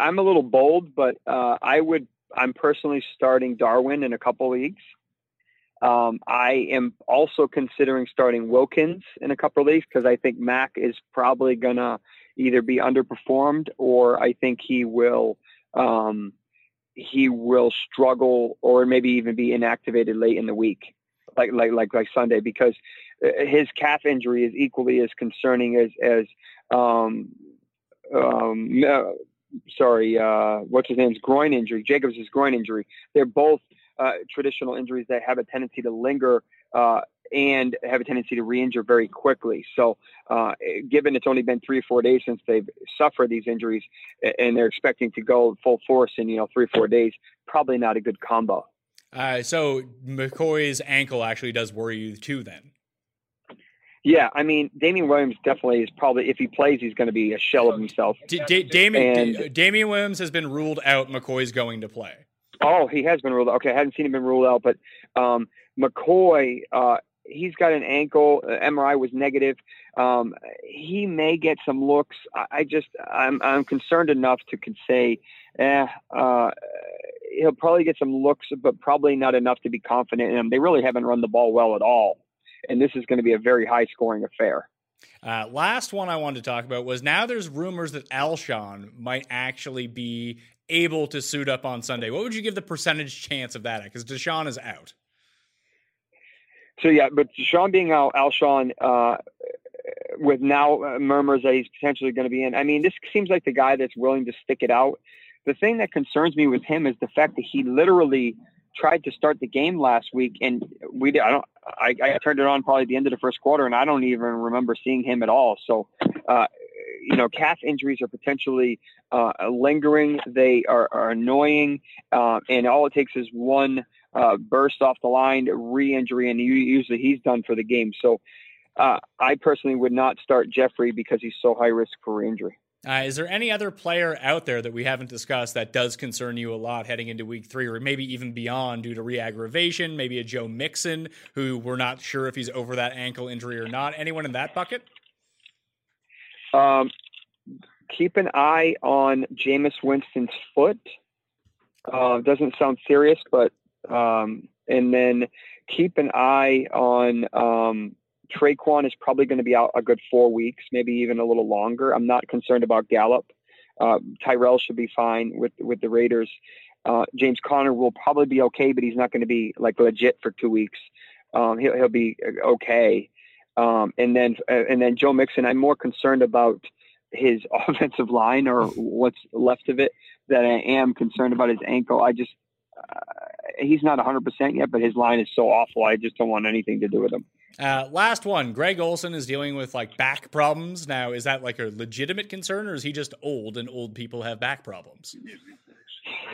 am a little bold, but uh, I would. I'm personally starting Darwin in a couple leagues. Um, I am also considering starting Wilkins in a couple of leagues because I think Mac is probably gonna either be underperformed or I think he will um, he will struggle or maybe even be inactivated late in the week, like like like like Sunday, because uh, his calf injury is equally as concerning as as um, um, sorry, uh, what's his name's groin injury, Jacobs' groin injury. They're both uh, traditional injuries that have a tendency to linger uh, and have a tendency to re-injure very quickly. So, uh, given it's only been three or four days since they've suffered these injuries, and they're expecting to go full force in you know three or four days, probably not a good combo. Uh, so McCoy's ankle actually does worry you too, then. Yeah, I mean, Damien Williams definitely is probably if he plays, he's going to be a shell of himself. D- D- Damien and, Damien Williams has been ruled out. McCoy's going to play. Oh, he has been ruled out. Okay, I hadn't seen him been ruled out, but um, McCoy, uh, he's got an ankle. Uh, MRI was negative. Um, he may get some looks. I, I, just, I'm, I'm concerned enough to can say, eh, uh, he'll probably get some looks, but probably not enough to be confident in him. They really haven't run the ball well at all and this is going to be a very high scoring affair. Uh, last one I wanted to talk about was now there's rumors that Alshon might actually be able to suit up on Sunday. What would you give the percentage chance of that? Because DeSean is out. So yeah, but Sean being out, Alshon uh, with now uh, murmurs that he's potentially going to be in. I mean, this seems like the guy that's willing to stick it out. The thing that concerns me with him is the fact that he literally tried to start the game last week, and we I don't I, I turned it on probably the end of the first quarter, and I don't even remember seeing him at all. So, uh, you know, calf injuries are potentially uh, lingering. They are, are annoying, uh, and all it takes is one uh, burst off the line, re-injury, and usually he's done for the game. So, uh, I personally would not start Jeffery because he's so high risk for injury. Uh, is there any other player out there that we haven't discussed that does concern you a lot heading into week three, or maybe even beyond due to re-aggravation? Maybe a Joe Mixon, who we're not sure if he's over that ankle injury or not. Anyone in that bucket? Um, keep an eye on Jameis Winston's foot. Uh, doesn't sound serious, but um, and then keep an eye on um, Tre'Quan is probably going to be out a good four weeks, maybe even a little longer. I'm not concerned about Gallup. Uh, Tyrell should be fine with with the Raiders. Uh, James Conner will probably be okay, but he's not going to be like legit for two weeks. Um, he'll he'll be uh, okay. Um, and then uh, and then Joe Mixon, I'm more concerned about his offensive line or what's left of it than I am concerned about his ankle. I just uh, he's not 100% yet, but his line is so awful. I just don't want anything to do with him. Uh, last one. Greg Olsen is dealing with like back problems. Now, is that like a legitimate concern or is he just old and old people have back problems?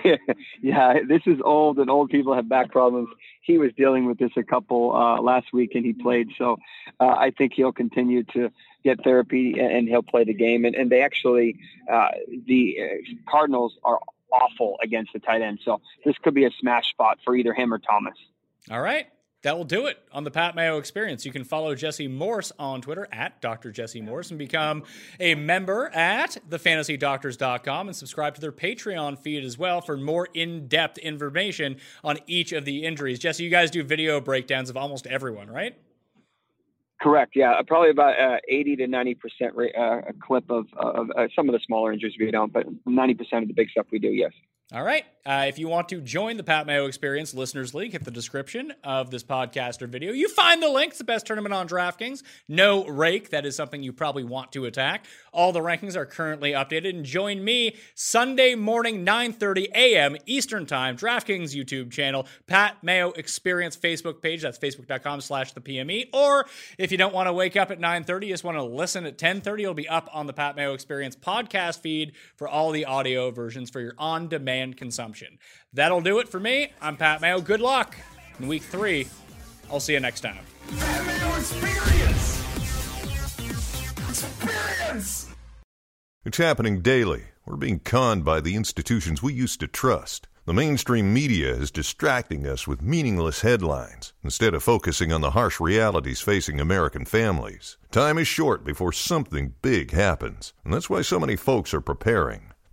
yeah, this is old and old people have back problems. He was dealing with this a couple uh, last week and he played. So uh, I think he'll continue to get therapy and he'll play the game. And, and they actually, uh, the uh, Cardinals are awful against the tight end. So this could be a smash spot for either him or Thomas. All right that will do it on the Pat Mayo Experience. You can follow Jesse Morse on Twitter at Dr. Jesse Morse and become a member at thefantasydoctors.com and subscribe to their Patreon feed as well for more in depth information on each of the injuries. Jesse, you guys do video breakdowns of almost everyone, right? Correct. Yeah, probably about uh, 80 to 90 percent rate uh, clip of, of uh, some of the smaller injuries we don't, but 90 percent of the big stuff we do. Yes. All right. Uh, if you want to join the Pat Mayo Experience Listeners League, hit the description of this podcast or video. You find the link. It's the best tournament on DraftKings. No rake. That is something you probably want to attack. All the rankings are currently updated. And join me Sunday morning, 9.30 a.m. Eastern Time, DraftKings YouTube channel, Pat Mayo Experience Facebook page. That's facebook.com slash the PME. Or if you don't want to wake up at 9.30, you just want to listen at 10.30, it'll be up on the Pat Mayo Experience podcast feed for all the audio versions for your on-demand consumption. That'll do it for me. I'm Pat Mayo. Good luck in week three. I'll see you next time. Experience! It's happening daily. We're being conned by the institutions we used to trust. The mainstream media is distracting us with meaningless headlines instead of focusing on the harsh realities facing American families. Time is short before something big happens, and that's why so many folks are preparing.